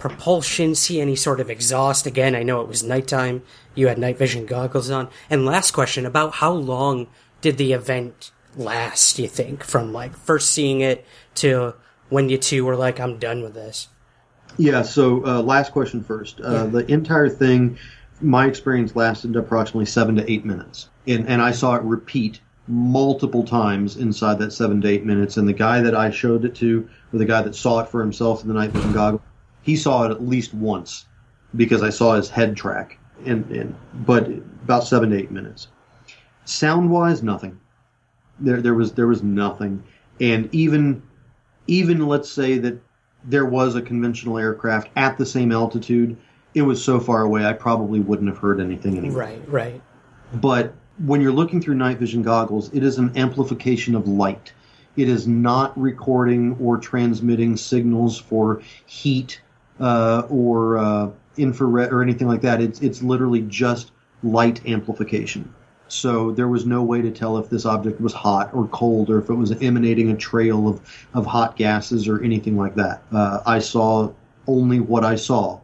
[SPEAKER 3] propulsion, see any sort of exhaust. Again, I know it was nighttime. You had night vision goggles on. And last question about how long did the event last, you think, from like first seeing it to when you two were like, I'm done with this?
[SPEAKER 4] Yeah, so uh, last question first. Uh, yeah. The entire thing, my experience lasted approximately seven to eight minutes. And, and I saw it repeat multiple times inside that seven to eight minutes. And the guy that I showed it to, or the guy that saw it for himself in the night vision goggles, he saw it at least once because I saw his head track, and, and but about seven to eight minutes. Sound wise, nothing. There there was there was nothing, and even even let's say that there was a conventional aircraft at the same altitude, it was so far away I probably wouldn't have heard anything anyway.
[SPEAKER 3] Right, right.
[SPEAKER 4] But when you're looking through night vision goggles, it is an amplification of light. It is not recording or transmitting signals for heat uh, or uh, infrared or anything like that. It's it's literally just light amplification. So there was no way to tell if this object was hot or cold or if it was emanating a trail of, of hot gases or anything like that. Uh, I saw only what I saw.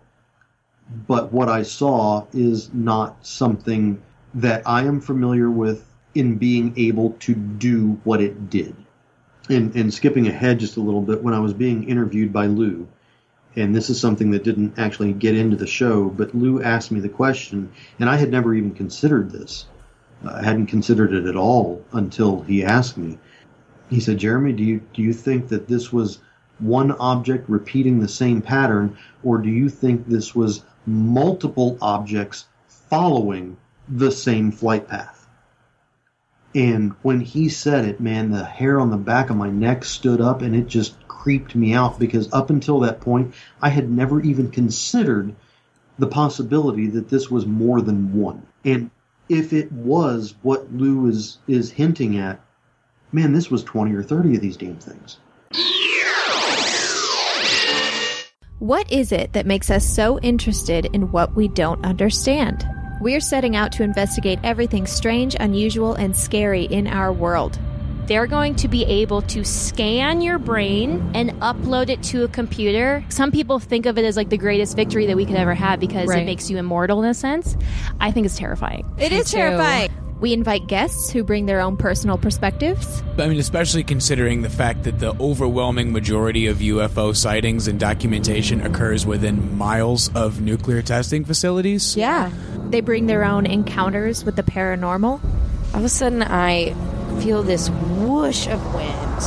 [SPEAKER 4] But what I saw is not something that I am familiar with in being able to do what it did. And, and skipping ahead just a little bit, when I was being interviewed by Lou, and this is something that didn't actually get into the show, but Lou asked me the question, and I had never even considered this. I hadn't considered it at all until he asked me. He said, "Jeremy, do you do you think that this was one object repeating the same pattern, or do you think this was multiple objects following the same flight path?" And when he said it, man, the hair on the back of my neck stood up, and it just creeped me out because up until that point, I had never even considered the possibility that this was more than one. And if it was what Lou is is hinting at, man, this was twenty or thirty of these damn things.
[SPEAKER 5] What is it that makes us so interested in what we don't understand? We're setting out to investigate everything strange, unusual, and scary in our world.
[SPEAKER 6] They're going to be able to scan your brain and upload it to a computer. Some people think of it as like the greatest victory that we could ever have because
[SPEAKER 5] Right.
[SPEAKER 6] it makes you immortal in a sense. I think it's terrifying.
[SPEAKER 5] It is terrifying. We invite guests who bring their own personal perspectives.
[SPEAKER 7] I mean, especially considering the fact that the overwhelming majority of UFO sightings and documentation occurs within miles of nuclear testing facilities.
[SPEAKER 5] Yeah. They bring their own encounters with the paranormal.
[SPEAKER 8] All of a sudden, I feel this whoosh of wind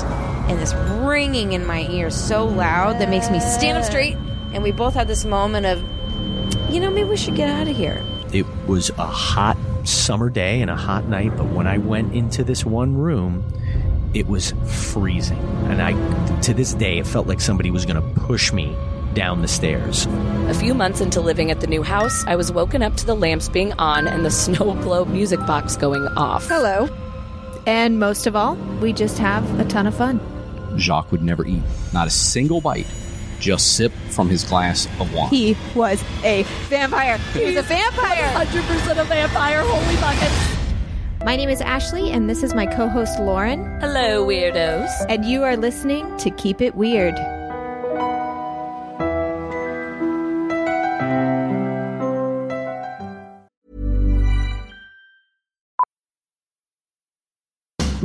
[SPEAKER 8] and this ringing in my ears so loud that makes me stand up straight. And we both had this moment of, you know, maybe we should get out of here.
[SPEAKER 9] It was a hot summer day and a hot night, but when I went into this one room, it was freezing. And I, to this day, it felt like somebody was going to push me down the stairs.
[SPEAKER 10] A few months into living at the new house, I was woken up to the lamps being on and the snow globe music box going off.
[SPEAKER 5] Hello. And most of all, we just have a ton of fun.
[SPEAKER 11] Jacques would never eat, not a single bite, just sip from his glass of wine.
[SPEAKER 5] He was a vampire. He was a vampire.
[SPEAKER 10] 100% a vampire, holy buckets.
[SPEAKER 5] My name is Ashley, and this is my co host Lauren.
[SPEAKER 10] Hello, weirdos.
[SPEAKER 5] And you are listening to Keep It Weird.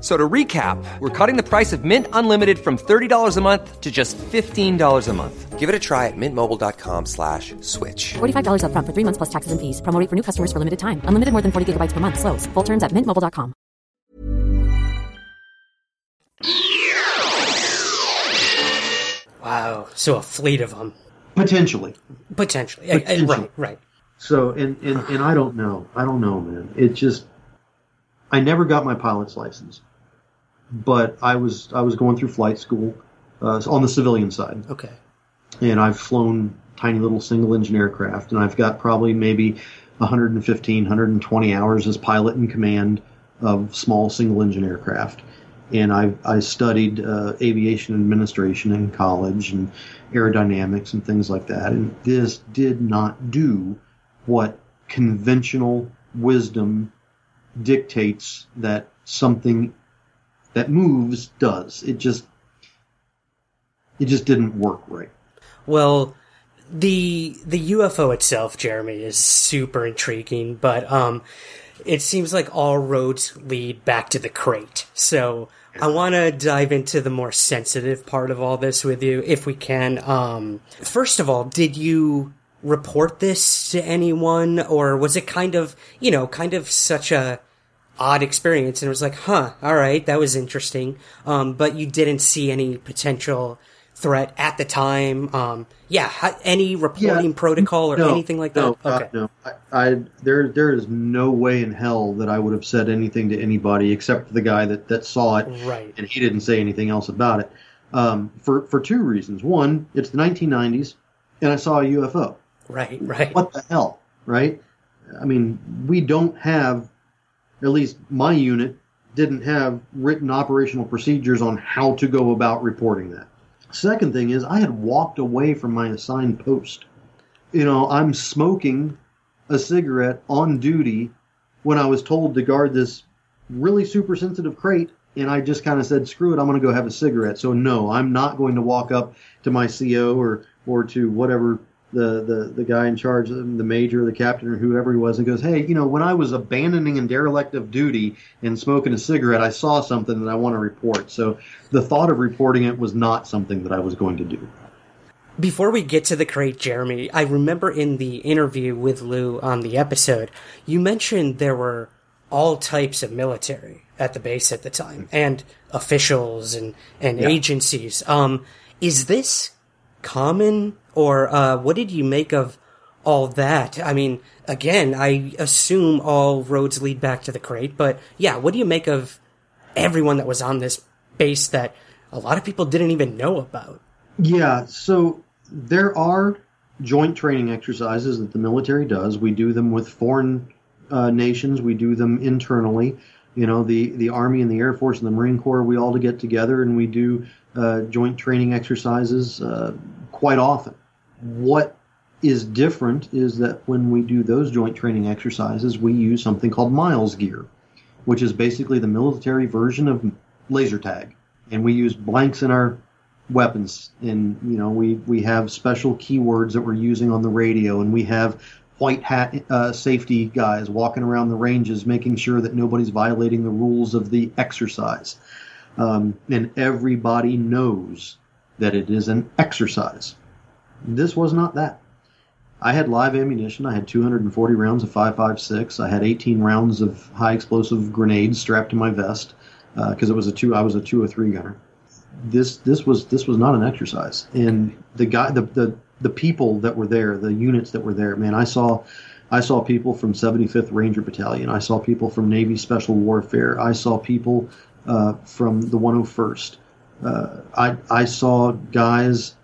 [SPEAKER 12] F- So to recap, we're cutting the price of Mint Unlimited from $30 a month to just $15 a month. Give it a try at mintmobile.com slash switch.
[SPEAKER 13] $45 upfront for three months plus taxes and fees. Promo rate for new customers for limited time. Unlimited more than 40 gigabytes per month. Slows. Full terms at mintmobile.com.
[SPEAKER 3] Wow. So a fleet of them.
[SPEAKER 4] Potentially.
[SPEAKER 3] Potentially. Uh, Right, right.
[SPEAKER 4] So, and, and, and I don't know. I don't know, man. It just, I never got my pilot's license, but I was, I was going through flight school, uh, on the civilian side.
[SPEAKER 3] Okay.
[SPEAKER 4] and I've flown tiny little single engine aircraft, and I've got probably maybe 115, 120 hours as pilot in command of small single engine aircraft. And I, I studied uh, aviation administration in college and aerodynamics and things like that. And this did not do what conventional wisdom dictates that something that moves does. It just it just didn't work right.
[SPEAKER 3] Well, the the UFO itself, Jeremy, is super intriguing, but um, it seems like all roads lead back to the crate. So I want to dive into the more sensitive part of all this with you, if we can. Um, first of all, did you report this to anyone, or was it kind of, you know, kind of such a odd experience, and it was like, huh, all right, that was interesting, um, but you didn't see any potential threat at the time. Um, yeah, any reporting
[SPEAKER 4] Yeah,
[SPEAKER 3] protocol or
[SPEAKER 4] no,
[SPEAKER 3] anything like that?
[SPEAKER 4] No,
[SPEAKER 3] okay.
[SPEAKER 4] God, no. I, I there there is no way in hell that I would have said anything to anybody except for the guy that, that saw it,
[SPEAKER 3] Right.
[SPEAKER 4] and he didn't say anything else about it. Um, for for two reasons. One, it's the 1990s, and I saw a UFO.
[SPEAKER 3] Right, right.
[SPEAKER 4] What the hell, right? I mean, we don't have, at least my unit didn't have written operational procedures on how to go about reporting that. Second thing is, I had walked away from my assigned post. You know, I'm smoking a cigarette on duty when I was told to guard this really super sensitive crate, and I just kind of said, "Screw it, I'm going to go have a cigarette." So no, I'm not going to walk up to my CO or or to whatever the the, the guy in charge, the major, the captain, or whoever he was, and goes, "Hey, you know, when I was abandoning and derelict of duty and smoking a cigarette, I saw something that I want to report." So the thought of reporting it was not something that I was going to do.
[SPEAKER 3] Before we get to the crate, Jeremy, I remember in the interview with Lou on the episode, you mentioned there were all types of military at the base at the time and officials and, and
[SPEAKER 4] Yeah.
[SPEAKER 3] agencies. Um, is this common or, uh, what did you make of all that? I mean, again, I assume all roads lead back to the crate, but yeah, what do you make of everyone that was on this base that a lot of people didn't even know about?
[SPEAKER 4] Yeah, so there are joint training exercises that the military does. We do them with foreign uh, nations. We do them internally. You know, the the Army and the Air Force and the Marine Corps. We all get together and we do uh, joint training exercises uh, quite often. What is different is that when we do those joint training exercises, we use something called Miles gear, which is basically the military version of laser tag, and we use blanks in our weapons. And you know we we have special keywords that we're using on the radio. And we have white hat uh, safety guys walking around the ranges making sure that nobody's violating the rules of the exercise um, and everybody knows that it is an exercise this was not that I had live ammunition. I had 240 rounds of 5.56. I had 18 rounds of high explosive grenades strapped to my vest because it was a two. I was a 203 gunner this this was this was not an exercise and the guy the, the the people that were there the units that were there man i saw i saw people from 75th ranger battalion i saw people from navy special warfare i saw people uh, from the 101st uh, i i saw guys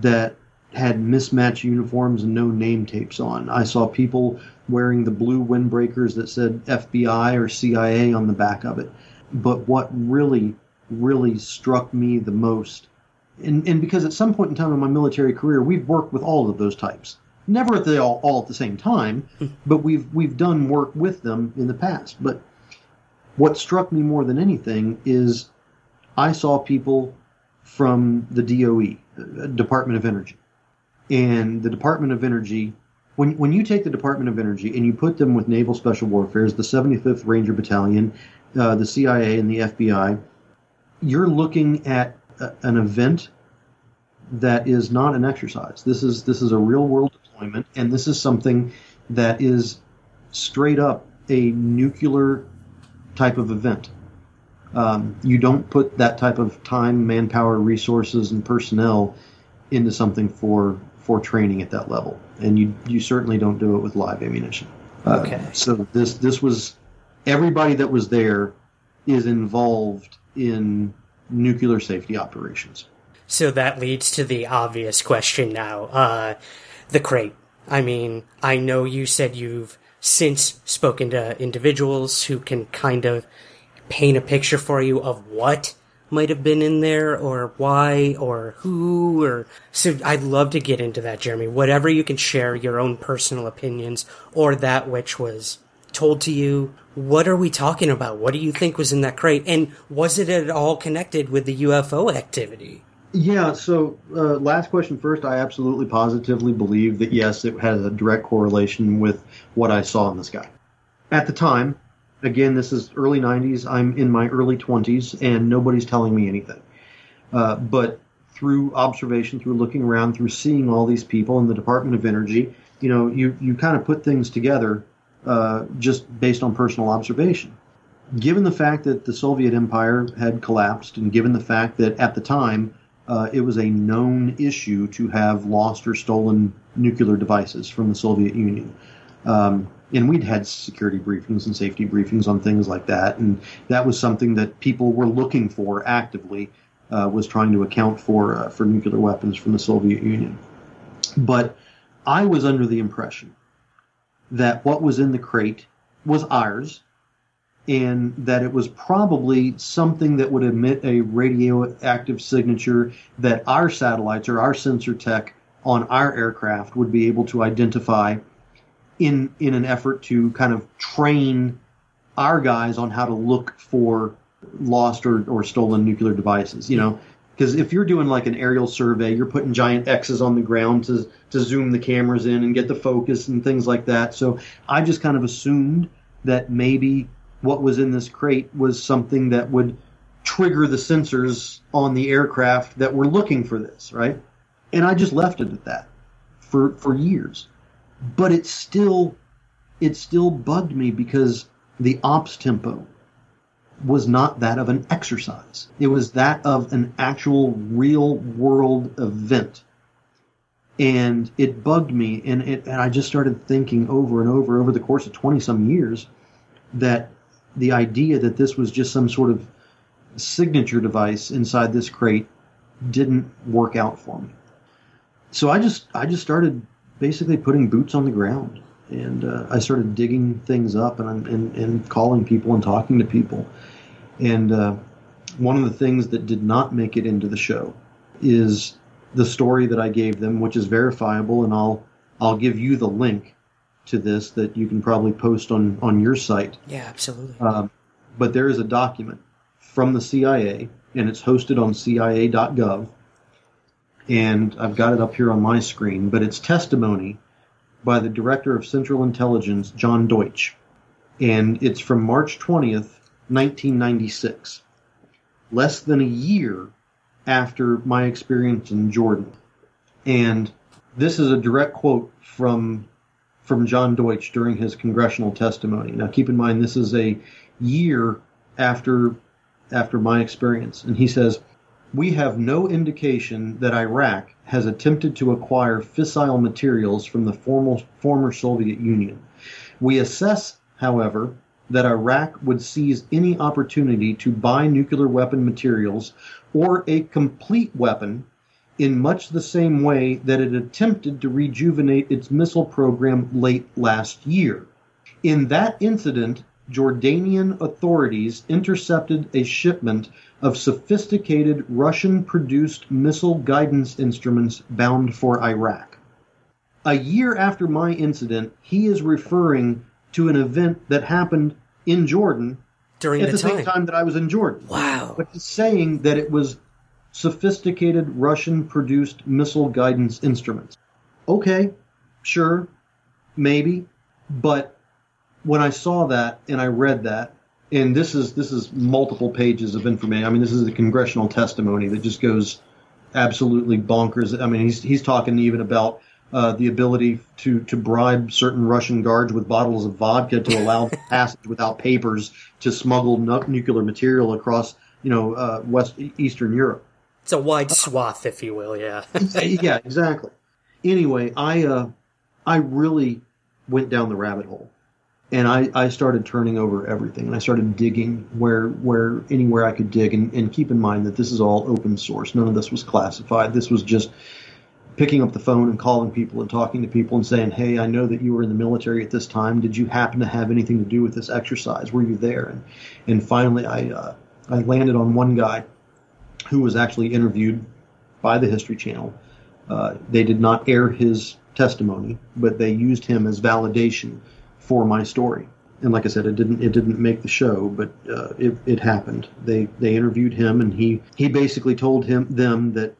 [SPEAKER 4] that had mismatched uniforms and no name tapes on i saw people wearing the blue windbreakers that said fbi or cia on the back of it but what really really struck me the most. And, and because at some point in time in my military career, we've worked with all of those types. Never at the all, all at the same time, but we've we've done work with them in the past. But what struck me more than anything is I saw people from the DOE, uh, Department of Energy, and the Department of Energy. When, when you take the Department of Energy and you put them with Naval Special Warfare, the 75th Ranger Battalion, uh, the CIA, and the FBI, you're looking at a, an event that is not an exercise. This is this is a real world deployment, and this is something that is straight up a nuclear type of event. Um, you don't put that type of time, manpower, resources, and personnel into something for for training at that level, and you you certainly don't do it with live ammunition. Uh,
[SPEAKER 3] Okay.
[SPEAKER 4] So this this was everybody that was there is involved in nuclear safety operations.
[SPEAKER 3] So that leads to the obvious question now. Uh, the crate. I mean, I know you said you've since spoken to individuals who can kind of paint a picture for you of what might have been in there or why or who or so I'd love to get into that, Jeremy. Whatever you can share your own personal opinions or that which was told to you. What are we talking about? What do you think was in that crate? And was it at all connected with the UFO activity?
[SPEAKER 4] Yeah, so uh, last question first. I absolutely positively believe that yes, it has a direct correlation with what I saw in the sky. At the time, again, this is early 90s, I'm in my early 20s, and nobody's telling me anything. Uh, but through observation, through looking around, through seeing all these people in the Department of Energy, you know, you, you kind of put things together uh, just based on personal observation. Given the fact that the Soviet Empire had collapsed, and given the fact that at the time uh, it was a known issue to have lost or stolen nuclear devices from the Soviet Union. Um, and we'd had security briefings and safety briefings on things like that, and that was something that people were looking for actively. Uh, was trying to account for uh, for nuclear weapons from the Soviet Union, but I was under the impression that what was in the crate was ours, and that it was probably something that would emit a radioactive signature that our satellites or our sensor tech on our aircraft would be able to identify in in an effort to kind of train our guys on how to look for lost or, or stolen nuclear devices you know? Because if you're doing like an aerial survey you're putting giant x's on the ground to to zoom the cameras in and get the focus and things like that. So i just kind of assumed that maybe what was in this crate was something that would trigger the sensors on the aircraft that were looking for this, right? And I just left it at that for for years. But it still it still bugged me because the ops tempo was not that of an exercise. It was that of an actual real world event. And it bugged me and it and I just started thinking over and over over the course of 20 some years that the idea that this was just some sort of signature device inside this crate didn't work out for me. So I just I just started basically putting boots on the ground, and uh, I started digging things up and, and and calling people and talking to people. And uh, one of the things that did not make it into the show is the story that I gave them, which is verifiable, and I'll I'll give you the link to this that you can probably post on on your site.
[SPEAKER 3] Yeah, absolutely.
[SPEAKER 4] Um, but there is a document from the CIA, and it's hosted on CIA.gov. And I've got it up here on my screen, but it's testimony by the Director of Central Intelligence, John Deutch. And it's from March 20th, 1996. Less than a year after my experience in Jordan. And this is a direct quote from from John Deutch during his congressional testimony. Now, keep in mind, this is a year after after my experience, and he says, "We have no indication that Iraq has attempted to acquire fissile materials from the former, former Soviet Union. We assess, however." That Iraq would seize any opportunity to buy nuclear weapon materials or a complete weapon in much the same way that it attempted to rejuvenate its missile program late last year. In that incident, Jordanian authorities intercepted a shipment of sophisticated Russian produced missile guidance instruments bound for Iraq. A year after my incident, he is referring to an event that happened in Jordan
[SPEAKER 3] during
[SPEAKER 4] at
[SPEAKER 3] the
[SPEAKER 4] the, same
[SPEAKER 3] time.
[SPEAKER 4] time that I was in Jordan.
[SPEAKER 3] Wow.
[SPEAKER 4] But he's saying that it was sophisticated Russian produced missile guidance instruments. Okay, sure, maybe, but when I saw that and I read that, and this is this is multiple pages of information. I mean, this is a congressional testimony that just goes absolutely bonkers. I mean, he's he's talking even about uh, the ability to to bribe certain Russian guards with bottles of vodka to allow passage without papers to smuggle nu- nuclear material across, you know, uh, west Eastern Europe.
[SPEAKER 3] It's a wide swath, if you will. Yeah.
[SPEAKER 4] yeah, exactly. Anyway, I uh, I really went down the rabbit hole, and I, I started turning over everything and I started digging where where anywhere I could dig and, and keep in mind that this is all open source. None of this was classified. This was just picking up the phone and calling people and talking to people and saying, "Hey, I know that you were in the military at this time. Did you happen to have anything to do with this exercise? Were you there?" And and finally, I uh, I landed on one guy who was actually interviewed by the History Channel. Uh, they did not air his testimony, but they used him as validation for my story. And like I said, it didn't it didn't make the show, but uh, it, it happened. They they interviewed him, and he he basically told him them that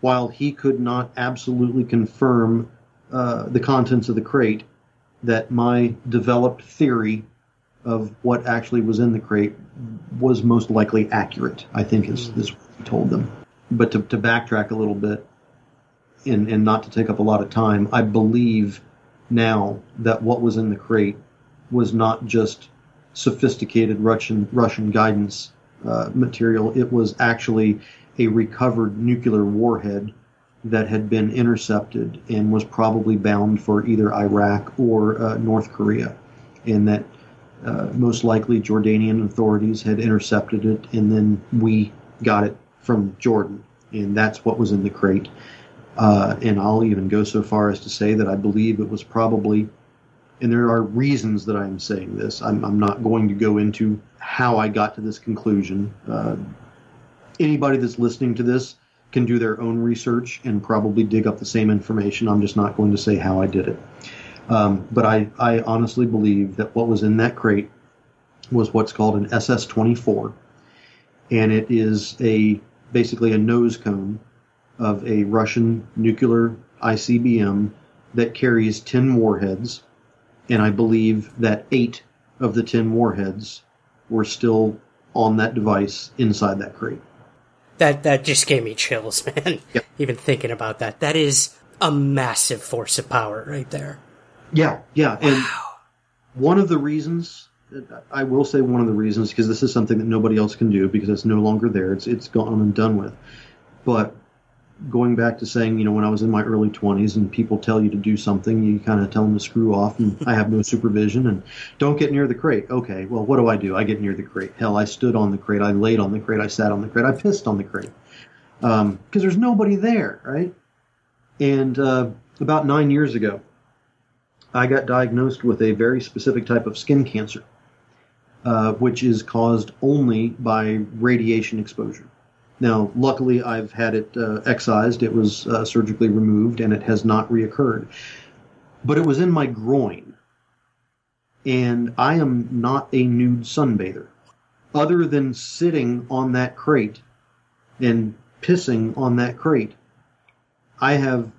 [SPEAKER 4] while he could not absolutely confirm uh, the contents of the crate, that my developed theory of what actually was in the crate was most likely accurate. I think is is what he told them. But to, to backtrack a little bit, and and not to take up a lot of time, I believe now that what was in the crate was not just sophisticated Russian Russian guidance uh, material. It was actually a recovered nuclear warhead that had been intercepted and was probably bound for either Iraq or uh, North Korea, and that uh, most likely Jordanian authorities had intercepted it, and then we got it from Jordan, and that's what was in the crate. Uh, and I'll even go so far as to say that I believe it was probably, and there are reasons that I'm saying this. I'm, I'm not going to go into how I got to this conclusion. Uh, anybody that's listening to this can do their own research and probably dig up the same information. I'm just not going to say how I did it. Um, but I, I honestly believe that what was in that crate was what's called an SS 24, and it is a basically a nose cone of a Russian nuclear ICBM that carries 10 warheads, and I believe that eight of the 10 warheads were still on that device inside that crate.
[SPEAKER 3] That that just gave me chills, man.
[SPEAKER 4] Yep.
[SPEAKER 3] Even thinking about that. That is a massive force of power right there.
[SPEAKER 4] Yeah, yeah. And one of the reasons, I will say one of the reasons, because this is something that nobody else can do because it's no longer there. It's it's gone and done with. But going back to saying, you know, when I was in my early 20s and people tell you to do something, you kind of tell them to screw off and I have no supervision and don't get near the crate. Okay, well, what do I do? I get near the crate. Hell, I stood on the crate. I laid on the crate. I sat on the crate. I pissed on the crate. Because um, there's nobody there, right? And uh, about nine years ago, I got diagnosed with a very specific type of skin cancer, uh, which is caused only by radiation exposure. Now, luckily, I've had it uh, excised. It was uh, surgically removed, and it has not reoccurred. But it was in my groin, and I am not a nude sunbather. Other than sitting on that crate and pissing on that crate, I have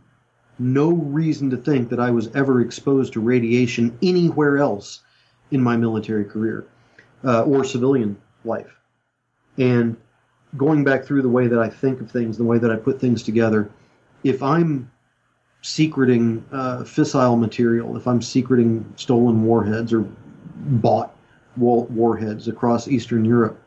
[SPEAKER 4] no reason to think that I was ever exposed to radiation anywhere else in my military career uh, or civilian life. And going back through the way that I think of things, the way that I put things together, if I'm secreting uh, fissile material, if I'm secreting stolen warheads or bought warheads across Eastern Europe,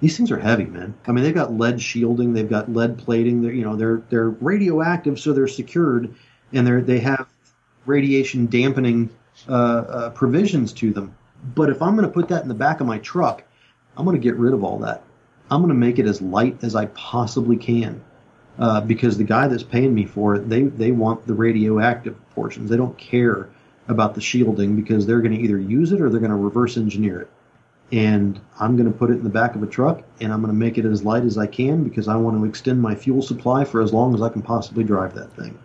[SPEAKER 4] these things are heavy, man. I mean, they've got lead shielding, they've got lead plating. They're you know they're they're radioactive, so they're secured, and they they have radiation dampening uh, uh, provisions to them. But if I'm going to put that in the back of my truck, I'm going to get rid of all that. I'm going to make it as light as I possibly can. Uh, because the guy that's paying me for it, they, they want the radioactive portions. They don't care about the shielding because they're going to either use it or they're going to reverse engineer it. And I'm going to put it in the back of a truck and I'm going to make it as light as I can because I want to extend my fuel supply for as long as I can possibly drive that thing.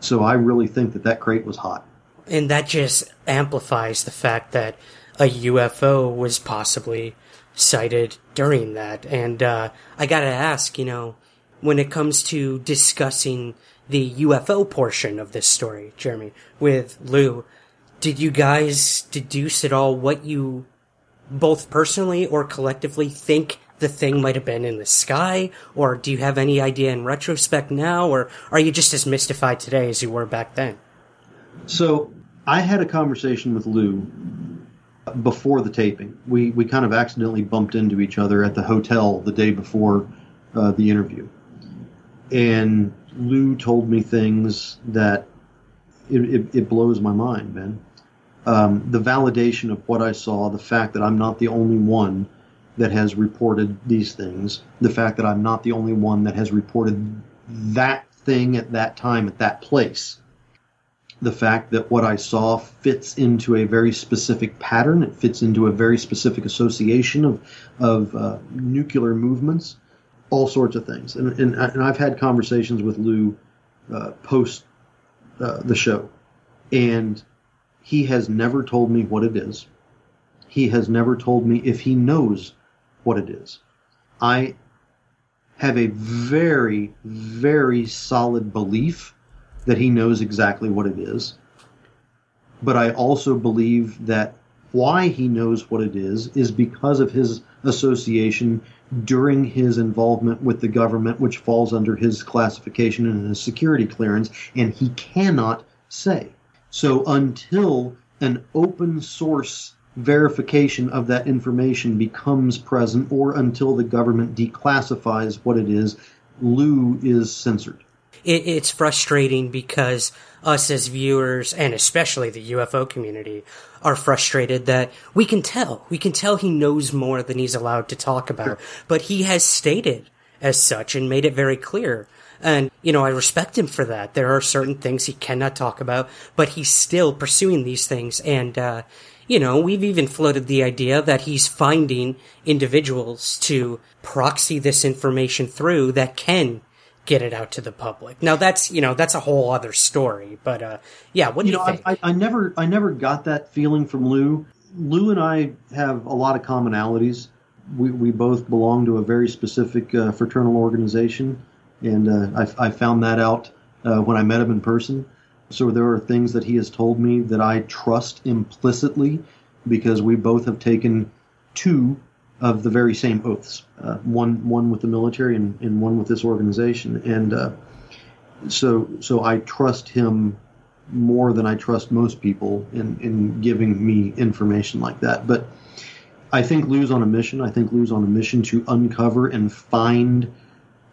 [SPEAKER 4] So I really think that that crate was hot.
[SPEAKER 3] And that just amplifies the fact that a UFO was possibly sighted during that. And uh, I gotta ask, you know, when it comes to discussing the UFO portion of this story, Jeremy, with Lou, did you guys deduce at all what you both personally or collectively think the thing might have been in the sky? Or do you have any idea in retrospect now? Or are you just as mystified today as you were back then?
[SPEAKER 4] So I had a conversation with Lou before the taping. We we kind of accidentally bumped into each other at the hotel the day before uh, the interview, and Lou told me things that it, it, it blows my mind, man. um, the validation of what I saw, the fact that I'm not the only one that has reported these things, the fact that I'm not the only one that has reported that thing at that time at that place, the fact that what I saw fits into a very specific pattern, it fits into a very specific association of of uh, nuclear movements, all sorts of things, and and, and I've had conversations with Lou uh, post uh, the show, and he has never told me what it is. He has never told me if he knows what it is. I have a very, very solid belief that he knows exactly what it is. But I also believe that why he knows what it is is because of his association during his involvement with the government, which falls under his classification and his security clearance, and he cannot say. So until an open source verification of that information becomes present or until the government declassifies what it is, Lou is censored.
[SPEAKER 3] It, it's frustrating because us as viewers, and especially the UFO community, are frustrated that we can tell. We can tell he knows more than he's allowed to talk about. But he has stated as such and made it very clear. And, you know, I respect him for that. There are certain things he cannot talk about, but he's still pursuing these things. And, uh, you know, we've even floated the idea that he's finding individuals to proxy this information through that can get it out to the public. Now that's, you know, that's a whole other story, but, uh, yeah, what do
[SPEAKER 4] you,
[SPEAKER 3] you,
[SPEAKER 4] know,
[SPEAKER 3] think?
[SPEAKER 4] I, I never, I never got that feeling from Lou. Lou and I have a lot of commonalities. We, we both belong to a very specific uh, fraternal organization, and uh, I, I, found that out uh, when I met him in person. So there are things that he has told me that I trust implicitly because we both have taken two of the very same oaths, uh, one one with the military and, and one with this organization, and uh, so so I trust him more than I trust most people in in giving me information like that. But I think Lou's on a mission. I think Lou's on a mission to uncover and find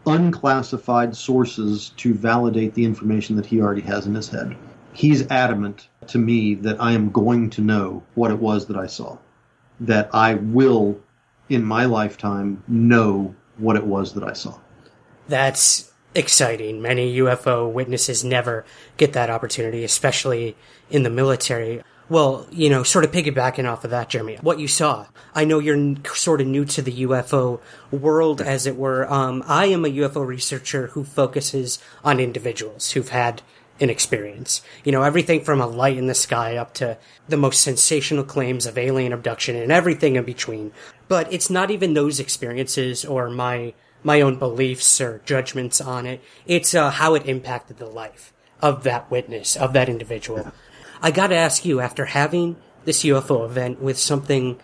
[SPEAKER 4] unclassified sources to validate the information that he already has in his head. He's adamant to me that I am going to know what it was that I saw, that I will, in my lifetime, know what it was that I saw.
[SPEAKER 3] That's exciting. Many UFO witnesses never get that opportunity, especially in the military. Well, you know, sort of piggybacking off of that, Jeremy, what you saw. I know you're n- sort of new to the UFO world, as it were. Um, I am a UFO researcher who focuses on individuals who've had an experience. You know, everything from a light in the sky up to the most sensational claims of alien abduction and everything in between. But it's not even those experiences or my my own beliefs or judgments on it. It's uh, how it impacted the life of that witness, of that individual. I got to ask you, after having this UFO event with something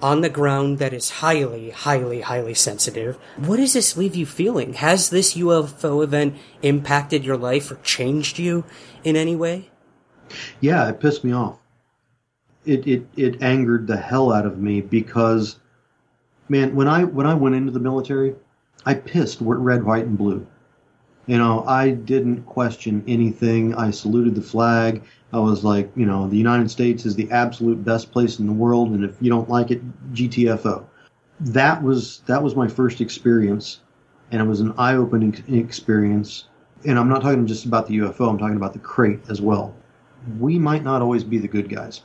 [SPEAKER 3] on the ground that is highly, highly, highly sensitive, what does this leave you feeling? Has this UFO event impacted your life or changed you in any way?
[SPEAKER 4] Yeah, it pissed me off. It it it angered the hell out of me because, man, when I when I went into the military, I pissed red, white, and blue. You know, I didn't question anything. I saluted the flag. I was like, you know, the United States is the absolute best place in the world, and if you don't like it, GTFO. That was that was my first experience, and it was an eye-opening experience. And I'm not talking just about the UFO. I'm talking about the crate as well. We might not always be the good guys,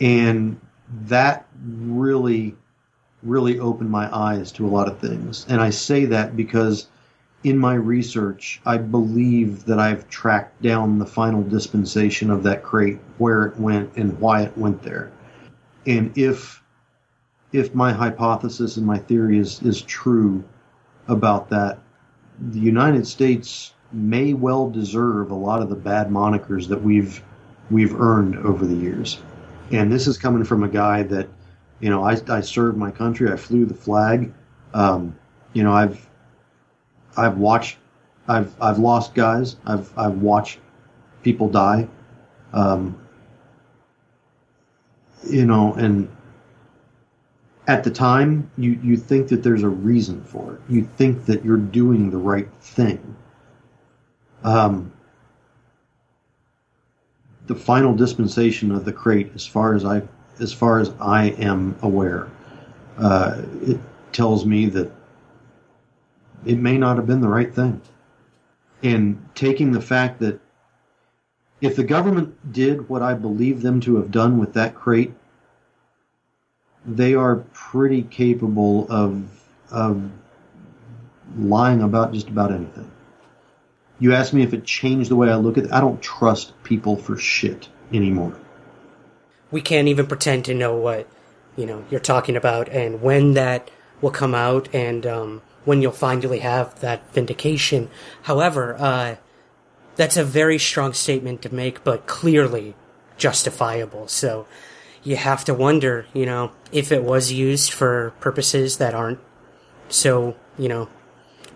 [SPEAKER 4] and that really, really opened my eyes to a lot of things. And I say that because in my research, I believe that I've tracked down the final dispensation of that crate, where it went and why it went there. And if if my hypothesis and my theory is, is true about that, the United States may well deserve a lot of the bad monikers that we've we've earned over the years. And this is coming from a guy that, you know, I, I served my country, I flew the flag. Um, you know, I've I've watched, I've I've lost guys. I've I've watched people die. Um, you know, and at the time, you you think that there's a reason for it. You think that you're doing the right thing. Um, the final dispensation of the crate, as far as I as far as I am aware, uh, it tells me that it may not have been the right thing. And taking the fact that if the government did what I believe them to have done with that crate, they are pretty capable of of lying about just about anything. You ask me if it changed the way I look at it. I don't trust people for shit anymore.
[SPEAKER 3] We can't even pretend to know what you know you're talking about and when that will come out and um, when you'll finally have that vindication. However, uh, that's a very strong statement to make, but clearly justifiable. So you have to wonder, you know, if it was used for purposes that aren't so, you know,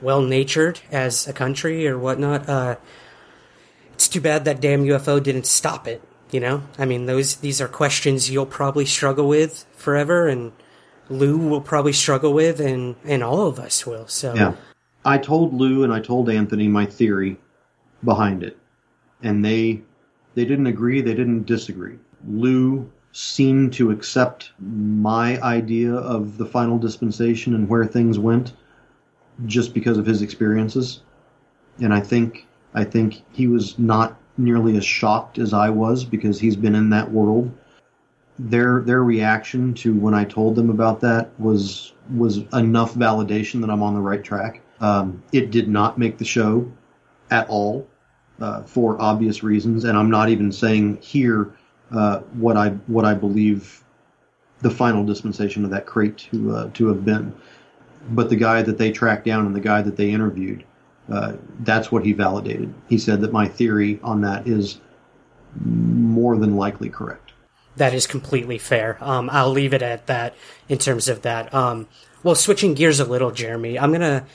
[SPEAKER 3] well natured as a country or whatnot. Uh, it's too bad that damn UFO didn't stop it. You know, I mean, those these are questions you'll probably struggle with forever, and Lou will probably struggle with, and and all of us will. So
[SPEAKER 4] yeah, I told Lou and I told Anthony my theory behind it, and they they didn't agree, they didn't disagree. Lou seemed to accept my idea of the final dispensation and where things went just because of his experiences. And I think I think he was not nearly as shocked as I was because he's been in that world. Their their reaction to when I told them about that was was enough validation that I'm on the right track. Um, it did not make the show at all uh, for obvious reasons, and I'm not even saying here uh, what I what I believe the final dispensation of that crate to uh, to have been. But the guy that they tracked down and the guy that they interviewed, uh, that's what he validated. He said that my theory on that is more than likely correct.
[SPEAKER 3] That is completely fair. Um, I'll leave it at that in terms of that. Um, well, switching gears a little, Jeremy, I'm gonna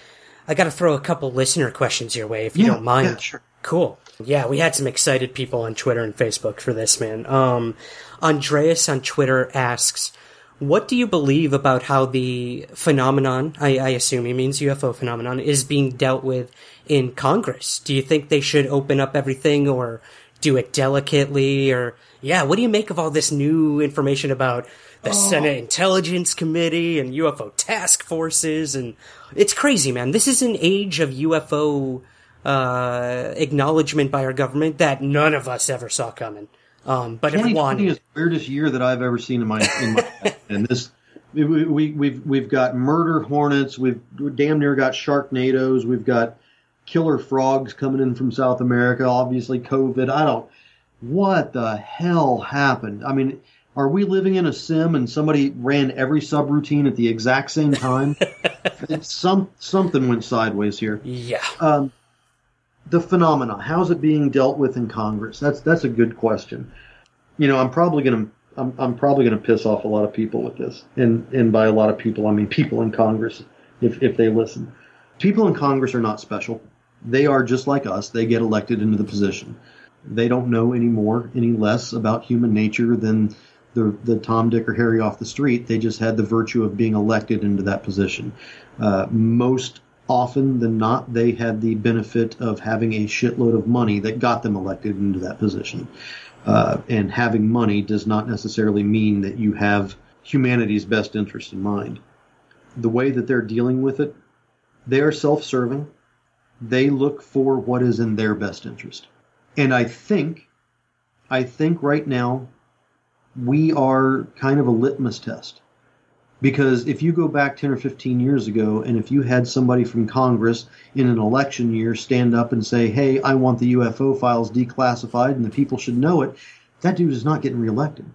[SPEAKER 3] I got to throw a couple listener questions your way if you
[SPEAKER 4] Yeah,
[SPEAKER 3] don't mind.
[SPEAKER 4] yeah, sure.
[SPEAKER 3] Cool. Yeah, we had some excited people on Twitter and Facebook for this, man. Um, Andreas on Twitter asks, "What do you believe about how the phenomenon? I, I assume he means UFO phenomenon is being dealt with in Congress. Do you think they should open up everything or do it delicately? Or yeah, what do you make of all this new information about?" The
[SPEAKER 4] Oh.
[SPEAKER 3] Senate Intelligence Committee and UFO task forces, and it's crazy, man. This is an age of UFO uh, acknowledgement by our government that none of us ever saw coming. Um, but if
[SPEAKER 4] 2020
[SPEAKER 3] wanted,
[SPEAKER 4] is the weirdest year that I've ever seen in my in my life. and this we, we we've we've got murder hornets, we've damn near got sharknadoes, we've got killer frogs coming in from South America, obviously COVID. I don't what the hell happened? I mean, are we living in a sim and somebody ran every subroutine at the exact same time? it's some something went sideways here.
[SPEAKER 3] Yeah.
[SPEAKER 4] Um, the phenomena. How's it being dealt with in Congress? That's that's a good question. You know, I'm probably gonna I'm, I'm probably gonna piss off a lot of people with this, and and by a lot of people I mean people in Congress, if if they listen. People in Congress are not special. They are just like us. They get elected into the position. They don't know any more, any less about human nature than the the Tom, Dick, or Harry off the street. They just had the virtue of being elected into that position. Uh, most often than not, they had the benefit of having a shitload of money that got them elected into that position. Uh, and having money does not necessarily mean that you have humanity's best interest in mind. The way that they're dealing with it, they are self-serving. They look for what is in their best interest. And I think, I think right now, we are kind of a litmus test. Because if you go back 10 or 15 years ago, and if you had somebody from Congress in an election year stand up and say, hey, I want the UFO files declassified and the people should know it, that dude is not getting reelected.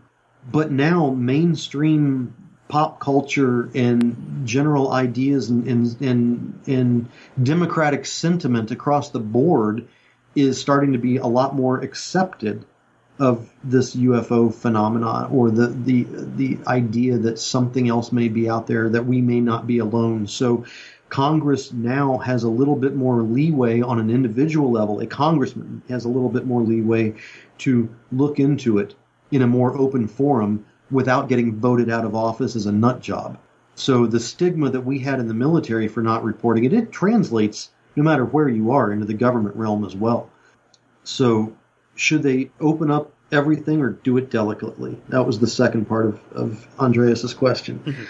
[SPEAKER 4] But now, mainstream pop culture and general ideas and, and, and, and democratic sentiment across the board is starting to be a lot more accepted of this UFO phenomenon or the, the the idea that something else may be out there that we may not be alone. So Congress now has a little bit more leeway on an individual level. A congressman has a little bit more leeway to look into it in a more open forum without getting voted out of office as a nut job. So the stigma that we had in the military for not reporting it, it translates no matter where you are into the government realm as well. So should they open up everything or do it delicately? That was the second part of, of Andreas's question. Mm-hmm.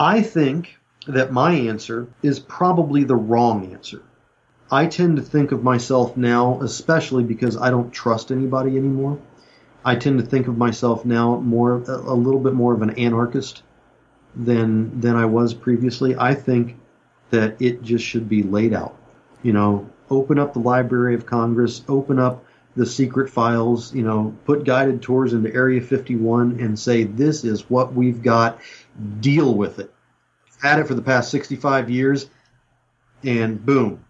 [SPEAKER 4] I think that my answer is probably the wrong answer. I tend to think of myself now, especially because I don't trust anybody anymore. I tend to think of myself now more a, a little bit more of an anarchist than than I was previously. I think that it just should be laid out. You know, open up the Library of Congress, open up the secret files, you know, put guided tours into Area 51 and say, this is what we've got, deal with it. Had it for the past 65 years, and boom.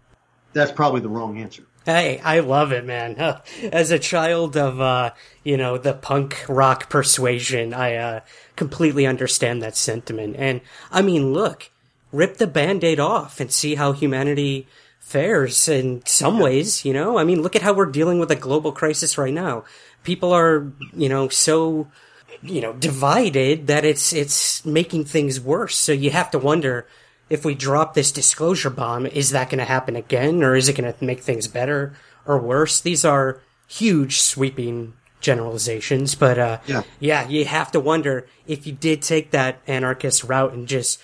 [SPEAKER 4] That's probably the wrong answer.
[SPEAKER 3] Hey, I love it, man. As a child of, uh, you know, the punk rock persuasion, I uh, completely understand that sentiment. And I mean, look, rip the band aid off and see how humanity fares in some ways, you know? I mean, look at how we're dealing with a global crisis right now. People are, you know, so, you know, divided that it's, it's making things worse. So you have to wonder if we drop this disclosure bomb, is that going to happen again or is it going to make things better or worse? These are huge sweeping generalizations, but, uh,
[SPEAKER 4] yeah.
[SPEAKER 3] yeah, you have to wonder if you did take that anarchist route and just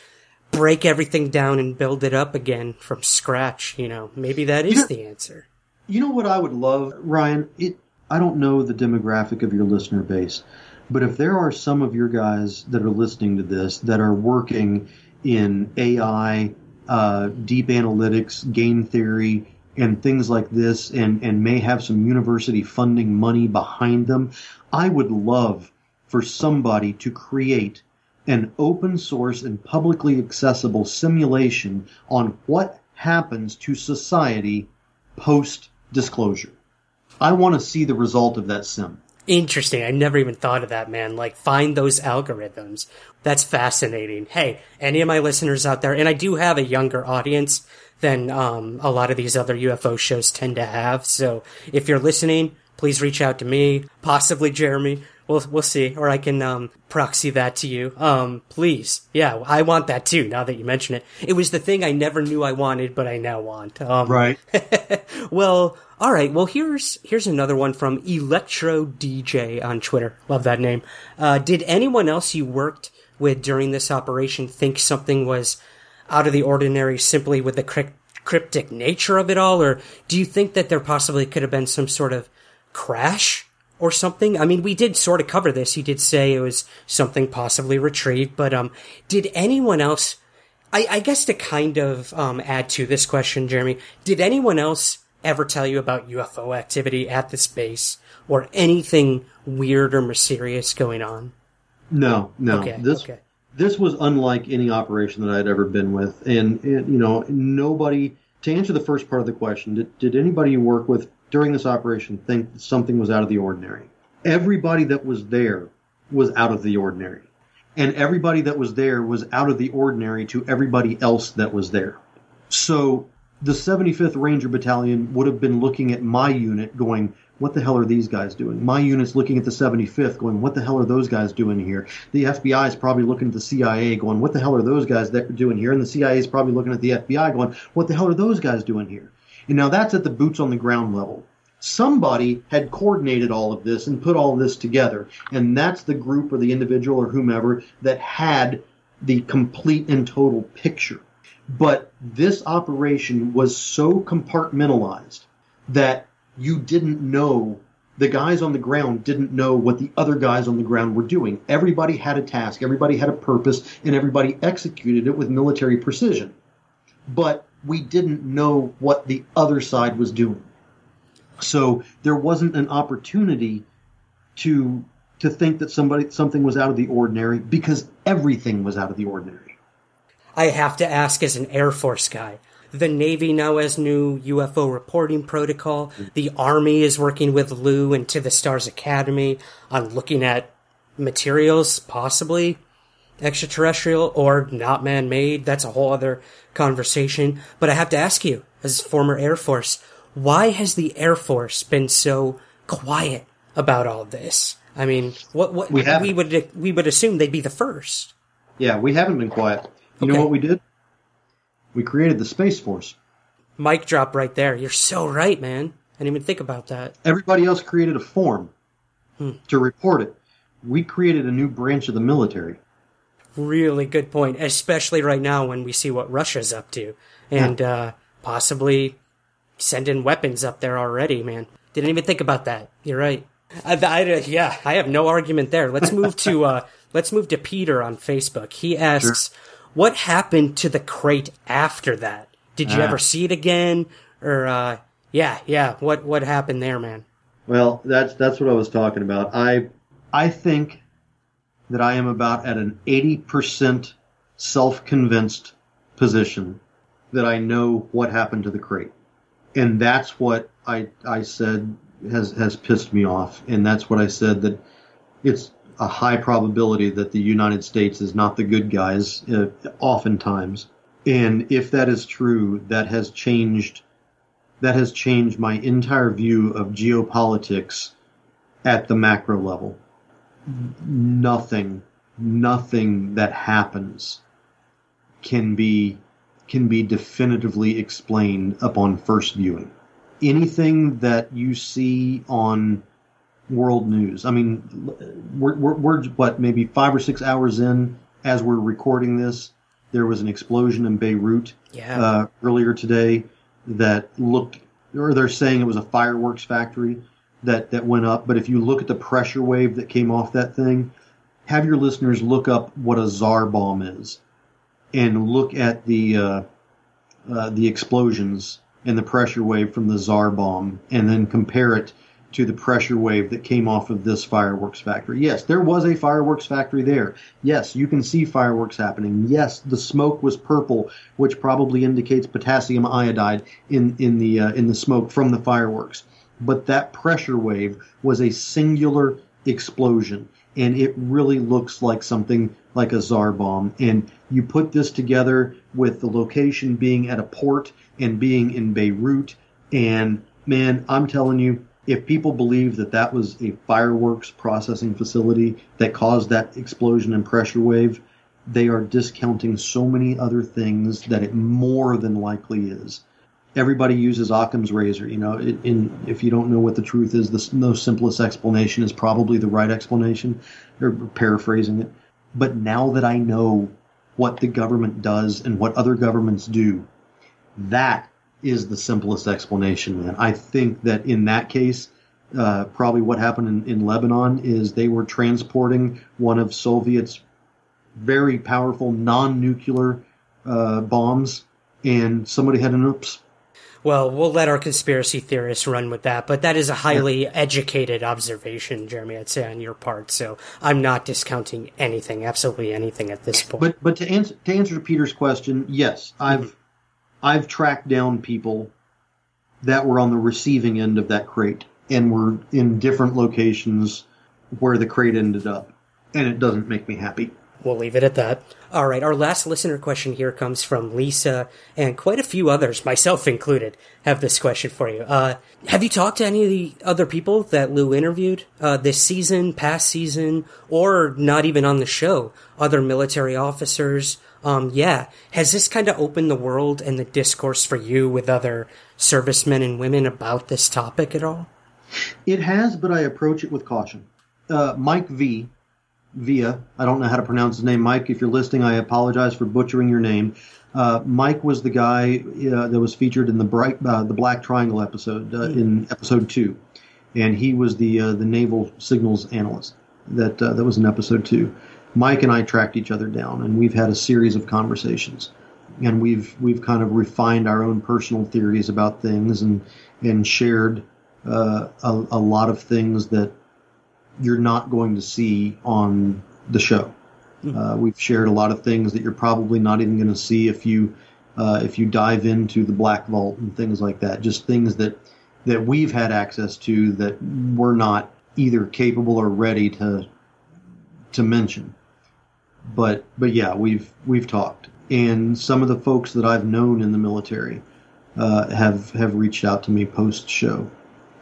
[SPEAKER 3] break everything down and build it up again from scratch, you know, maybe that is
[SPEAKER 4] Yeah.
[SPEAKER 3] the answer.
[SPEAKER 4] You know what I would love, Ryan? It I don't know the demographic of your listener base, but if there are some of your guys that are listening to this that are working in AI, uh, deep analytics, game theory, and things like this, and, and may have some university funding money behind them, I would love for somebody to create an open source and publicly accessible simulation on what happens to society post disclosure. I want to see the result of that sim.
[SPEAKER 3] Interesting. I never even thought of that, man. Like, find those algorithms. That's fascinating. Hey, any of my listeners out there, and I do have a younger audience than um, a lot of these other UFO shows tend to have. So if you're listening, please reach out to me, possibly Jeremy. We'll we'll see, or I can um, proxy that to you. Um, please, yeah, I want that too. Now that you mention it, it was the thing I never knew I wanted, but I now want. Um,
[SPEAKER 4] Right.
[SPEAKER 3] well, all right. Well, here's here's another one from Electro DJ on Twitter. Love that name. Uh, did anyone else you worked with during this operation think something was out of the ordinary simply with the crypt- cryptic nature of it all, or do you think that there possibly could have been some sort of crash or something? I mean, we did sort of cover this. You did say it was something possibly retrieved, but um, did anyone else? I, I guess to kind of um, add to this question, Jeremy, did anyone else ever tell you about UFO activity at this base or anything weird or mysterious going on?
[SPEAKER 4] No, no.
[SPEAKER 3] Okay,
[SPEAKER 4] this
[SPEAKER 3] okay.
[SPEAKER 4] this was unlike any operation that I'd ever been with, and, and you know, nobody. To answer the first part of the question, did, did anybody you work with during this operation think that something was out of the ordinary? Everybody that was there was out of the ordinary, and everybody that was there was out of the ordinary to everybody else that was there. So the 75th Ranger Battalion would have been looking at my unit going, what the hell are these guys doing? My unit's looking at the 75th going, what the hell are those guys doing here? The FBI is probably looking at the CIA going, what the hell are those guys that doing here? And the CIA is probably looking at the FBI going, what the hell are those guys doing here? And now that's at the boots on the ground level. Somebody had coordinated all of this and put all of this together. And that's the group or the individual or whomever that had the complete and total picture. But this operation was so compartmentalized that you didn't know, the guys on the ground didn't know what the other guys on the ground were doing. Everybody had a task, everybody had a purpose, and everybody executed it with military precision. But we didn't know what the other side was doing. So there wasn't an opportunity to to think that somebody something was out of the ordinary because everything was out of the ordinary.
[SPEAKER 3] I have to ask as an Air Force guy. The Navy now has new UFO reporting protocol. The Army is working with Lou and To the Stars Academy on looking at materials, possibly extraterrestrial or not man made. That's a whole other conversation. But I have to ask you, as former Air Force, why has the Air Force been so quiet about all this? I mean, what what
[SPEAKER 4] We
[SPEAKER 3] we would we would assume they'd be the first.
[SPEAKER 4] Yeah, we haven't been quiet. You know what we did? We created the Space Force.
[SPEAKER 3] Mic drop right there. You're so right, man. I didn't even think about that.
[SPEAKER 4] Everybody else created a form.
[SPEAKER 3] Hmm.
[SPEAKER 4] to report it. We created a new branch of the military.
[SPEAKER 3] Really good point, especially right now when we see what Russia's up to and uh, possibly sending weapons up there already, man. Didn't even think about that. You're right. I, I, yeah, I have no argument there. Let's move to uh, let's move to Peter on Facebook. He asks, "What happened to the crate after that? Did you
[SPEAKER 4] Ah.
[SPEAKER 3] ever see it again? Or uh, yeah, yeah, what what happened there, man?"
[SPEAKER 4] Well, that's that's what I was talking about. I I think that I am about at an eighty percent self-convinced position that I know what happened to the crate, and that's what I I said has has pissed me off, and that's what I said that it's a high probability that the United States is not the good guys, uh, oftentimes, and if that is true, that has changed that has changed my entire view of geopolitics at the macro level. Nothing, nothing that happens can be can be definitively explained upon first viewing. Anything that you see on world news, I mean, we're, we're, we're what maybe five or six hours in as we're recording this. There was an explosion in Beirut
[SPEAKER 3] Yeah.
[SPEAKER 4] uh, earlier today that looked, or they're saying it was a fireworks factory that, that went up. But if you look at the pressure wave that came off that thing, have your listeners look up what a czar bomb is, and look at the uh, uh, the explosions and the pressure wave from the czar bomb, and then compare it to the pressure wave that came off of this fireworks factory. Yes, there was a fireworks factory there. Yes, you can see fireworks happening. Yes, the smoke was purple, which probably indicates potassium iodide in in the uh, in the smoke from the fireworks. But that pressure wave was a singular explosion, and it really looks like something like a czar bomb. And you put this together with the location being at a port and being in Beirut, and man, I'm telling you, if people believe that that was a fireworks processing facility that caused that explosion and pressure wave, they are discounting so many other things that it more than likely is. Everybody uses Occam's razor. You know, in, if you don't know what the truth is, the most simplest explanation is probably the right explanation, or paraphrasing it. But now that I know what the government does and what other governments do, that is the simplest explanation, man. I think that in that case, uh, probably what happened in, in Lebanon is they were transporting one of Soviet's very powerful non-nuclear uh, bombs, and somebody had an oops.
[SPEAKER 3] Well, we'll let our conspiracy theorists run with that, but that is a highly educated observation, Jeremy, I'd say on your part. So I'm not discounting anything, absolutely anything at this point.
[SPEAKER 4] But but to answer to answer Peter's question, yes, I've mm-hmm. I've tracked down people that were on the receiving end of that crate and were in different locations where the crate ended up, and it doesn't make me happy.
[SPEAKER 3] We'll leave it at that. All right, our last listener question here comes from Lisa, and quite a few others, myself included, have this question for you. Uh, have you talked to any of the other people that Lou interviewed uh, this season, past season, or not even on the show? Other military officers? Um, yeah. Has this kind of opened the world and the discourse for you with other servicemen and women about this topic at all?
[SPEAKER 4] It has, but I approach it with caution. Uh, Mike V. Via, I don't know how to pronounce his name. Mike, if you're listening, I apologize for butchering your name. Uh, Mike was the guy uh, that was featured in the bright, uh, the Black Triangle episode uh, in episode two, and he was the uh, the naval signals analyst. That uh, that was in episode two. Mike and I tracked each other down, and we've had a series of conversations, and we've we've kind of refined our own personal theories about things, and and shared a, a lot of things that you're not going to see on the show. Uh, we've shared a lot of things that you're probably not even going to see if you uh, if you dive into the Black Vault and things like that. Just things that that we've had access to that we're not either capable or ready to to mention. But but yeah, we've we've talked, and some of the folks that I've known in the military uh, have have reached out to me post show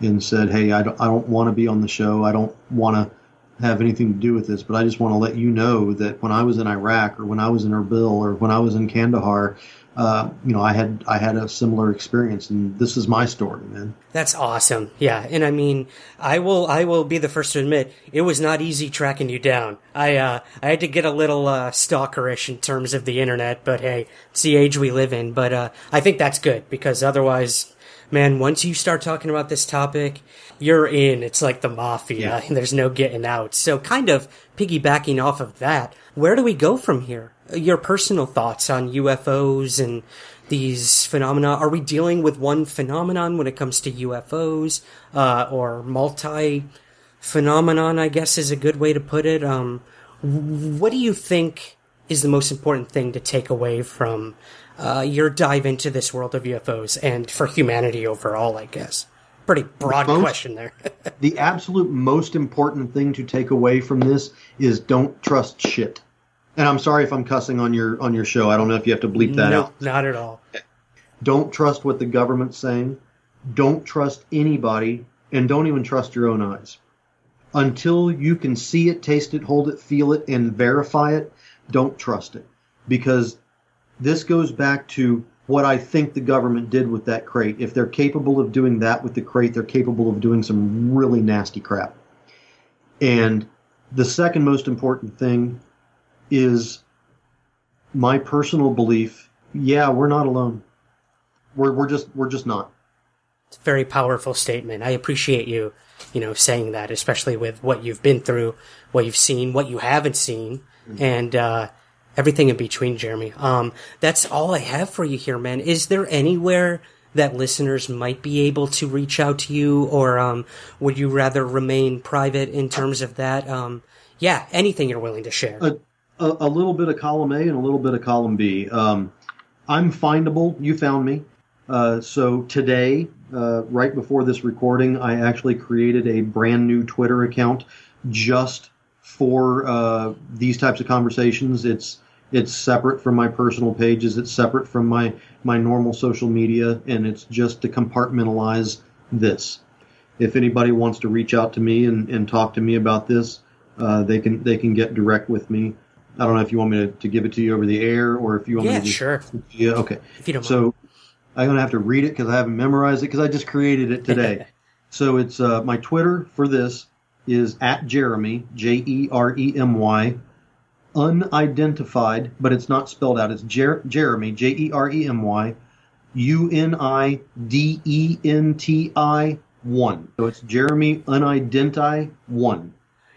[SPEAKER 4] and said, "Hey, I don't, I don't want to be on the show. I don't want to have anything to do with this, but I just want to let you know that when I was in Iraq or when I was in Erbil or when I was in Kandahar, uh, you know, I had I had a similar experience, and this is my story, man.
[SPEAKER 3] That's awesome. Yeah, and I mean, I will I will be the first to admit it was not easy tracking you down. I uh, I had to get a little uh, stalkerish in terms of the internet, but hey, it's the age we live in. But uh, I think that's good because otherwise, man, once you start talking about this topic, you're in. It's like the mafia.
[SPEAKER 4] Yeah.
[SPEAKER 3] and There's no getting out. So, kind of piggybacking off of that, where do we go from here? Your personal thoughts on UFOs and these phenomena. Are we dealing with one phenomenon when it comes to UFOs, uh, or multi phenomenon? I guess is a good way to put it. Um, what do you think is the most important thing to take away from uh, your dive into this world of UFOs and for humanity overall? I guess pretty broad
[SPEAKER 4] Most-
[SPEAKER 3] question there.
[SPEAKER 4] the absolute most important thing to take away from this is don't trust shit. And I'm sorry if I'm cussing on your on your show. I don't know if you have to bleep that out.
[SPEAKER 3] no,
[SPEAKER 4] out.
[SPEAKER 3] not at all.
[SPEAKER 4] Don't trust what the government's saying. Don't trust anybody, and don't even trust your own eyes. Until you can see it, taste it, hold it, feel it, and verify it, don't trust it. Because this goes back to what I think the government did with that crate. If they're capable of doing that with the crate, they're capable of doing some really nasty crap. And the second most important thing is my personal belief. Yeah, we're not alone. We're we're just we're just not.
[SPEAKER 3] It's a very powerful statement. I appreciate you, you know, saying that, especially with what you've been through, what you've seen, what you haven't seen, and uh, everything in between, Jeremy. Um, that's all I have for you here, man. Is there anywhere that listeners might be able to reach out to you, or um, would you rather remain private in terms of that? Um, yeah, anything you're willing to share.
[SPEAKER 4] a, a, a little bit of column A and a little bit of column B. Um, I'm findable. You found me. Uh, so today, uh, right before this recording, I actually created a brand new Twitter account just for uh, these types of conversations. It's it's separate from my personal pages. It's separate from my my normal social media, and it's just to compartmentalize this. If anybody wants to reach out to me and, and talk to me about this, uh, they can they can get direct with me. I don't know if you want me to, to give it to you over the air or if you want
[SPEAKER 3] Yeah,
[SPEAKER 4] me to just,
[SPEAKER 3] sure.
[SPEAKER 4] Yeah, okay.
[SPEAKER 3] If you don't
[SPEAKER 4] so I'm gonna have to read it because I haven't memorized it because I just created it today. so it's uh, my Twitter for this is at Jeremy J E R E M Y unidentified, but it's not spelled out. It's Jer- Jeremy J E R E M Y U N I D E N T I one. So it's Jeremy unidentified one.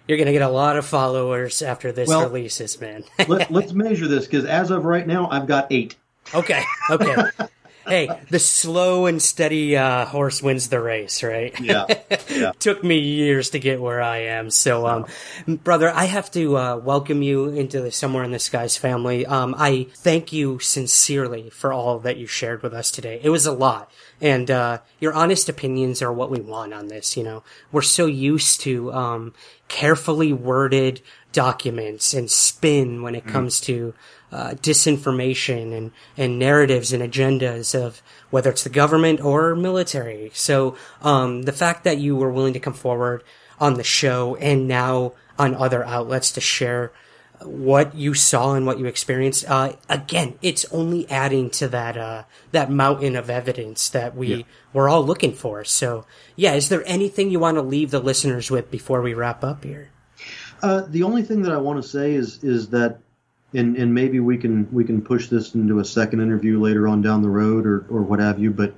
[SPEAKER 3] You're gonna get a lot of followers after this
[SPEAKER 4] Well,
[SPEAKER 3] releases, man.
[SPEAKER 4] Let, let's measure this because as of right now, I've got eight.
[SPEAKER 3] Okay, okay. hey, the slow and steady uh, horse wins the race, right?
[SPEAKER 4] Yeah, yeah.
[SPEAKER 3] Took me years to get where I am. So, um, brother, I have to uh, welcome you into the Somewhere in the Skies family. Um, I thank you sincerely for all that you shared with us today. It was a lot. And uh, your honest opinions are what we want on this. You know, we're so used to um, carefully worded documents and spin when it comes to uh, disinformation and, and narratives and agendas of whether it's the government or military. So um, the fact that you were willing to come forward on the show and now on other outlets to share what you saw and what you experienced, uh, again, it's only adding to that uh, that mountain of evidence that we
[SPEAKER 4] Yeah.
[SPEAKER 3] we're all looking for. So, yeah, is there anything you want to leave the listeners with before we wrap up here?
[SPEAKER 4] Uh, the only thing that I want to say is is that, and and maybe we can we can push this into a second interview later on down the road or or what have you. But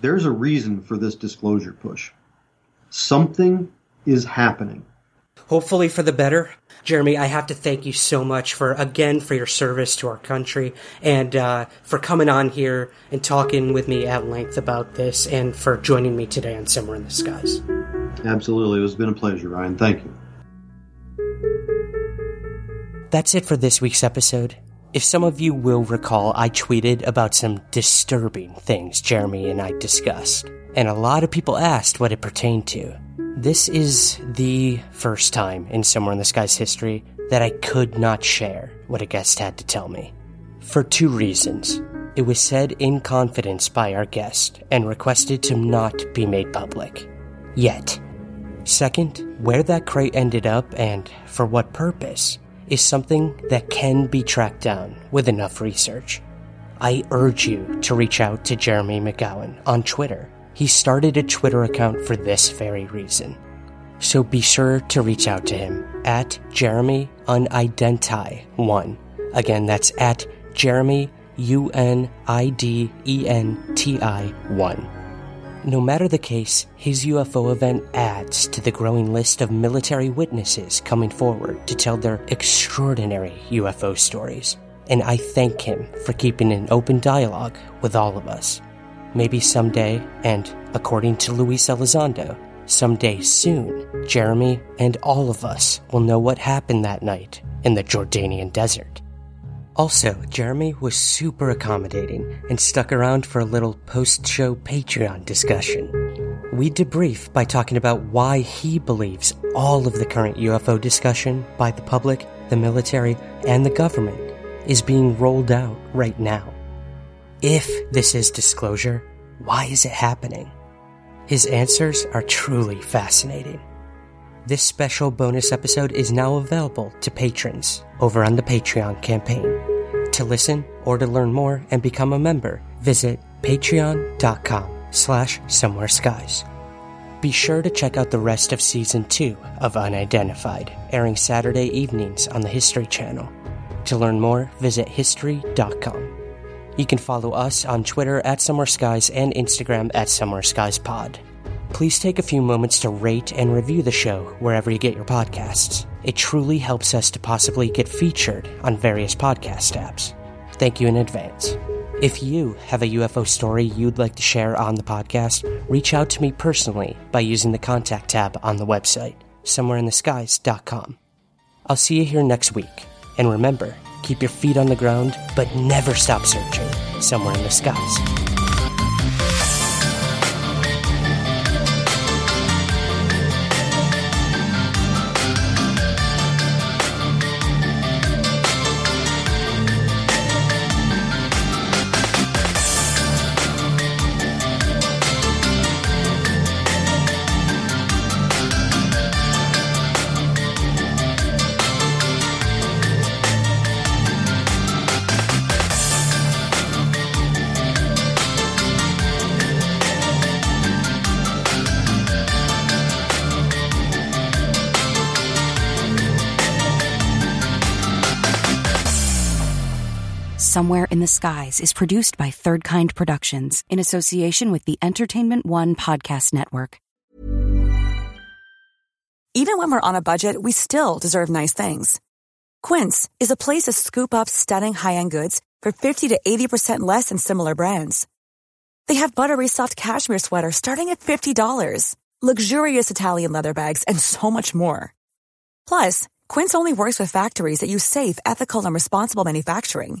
[SPEAKER 4] there's a reason for this disclosure push. Something is happening.
[SPEAKER 3] hopefully for the better. Jeremy, I have to thank you so much for again for your service to our country and uh, for coming on here and talking with me at length about this and for joining me today on Somewhere in the Skies.
[SPEAKER 4] Absolutely, it's been a pleasure, Ryan. Thank you.
[SPEAKER 14] That's it for this week's episode. If some of you will recall, I tweeted about some disturbing things Jeremy and I discussed, and a lot of people asked what it pertained to. This is the first time in Somewhere in the Sky's history that I could not share what a guest had to tell me. For two reasons. It was said in confidence by our guest and requested to not be made public. Yet,
[SPEAKER 3] Second, where that crate ended up and for what purpose is something that can be tracked down with enough research. I urge you to reach out to Jeremy McGowan on Twitter. He started a Twitter account for this very reason. So be sure to reach out to him at Jeremy Unidenti1. Again, that's at Jeremy U N I D E N T I 1. No matter the case, his UFO event adds to the growing list of military witnesses coming forward to tell their extraordinary UFO stories. And I thank him for keeping an open dialogue with all of us. Maybe someday, and according to Luis Elizondo, someday soon, Jeremy and all of us will know what happened that night in the Jordanian desert. Also, Jeremy was super accommodating and stuck around for a little post show Patreon discussion. We debrief by talking about why he believes all of the current UFO discussion by the public, the military, and the government is being rolled out right now. If this is disclosure, why is it happening? His answers are truly fascinating. This special bonus episode is now available to patrons over on the Patreon campaign. To listen or to learn more and become a member, visit patreon.com slash somewhere skies. Be sure to check out the rest of season two of Unidentified, airing Saturday evenings on the History Channel. To learn more, visit history.com. You can follow us on Twitter at Somewhere Skies and Instagram at Somewhere Skies Pod. Please take a few moments to rate and review the show wherever you get your podcasts. It truly helps us to possibly get featured on various podcast apps. Thank you in advance. If you have a UFO story you'd like to share on the podcast, reach out to me personally by using the contact tab on the website, somewhereintheskies.com. I'll see you here next week. And remember, keep your feet on the ground, but never stop searching somewhere in the skies.
[SPEAKER 2] Somewhere in the Skies is produced by Third Kind Productions in association with the Entertainment One Podcast Network.
[SPEAKER 15] Even when we're on a budget, we still deserve nice things. Quince is a place to scoop up stunning high end goods for 50 to 80% less than similar brands. They have buttery soft cashmere sweaters starting at $50, luxurious Italian leather bags, and so much more. Plus, Quince only works with factories that use safe, ethical, and responsible manufacturing.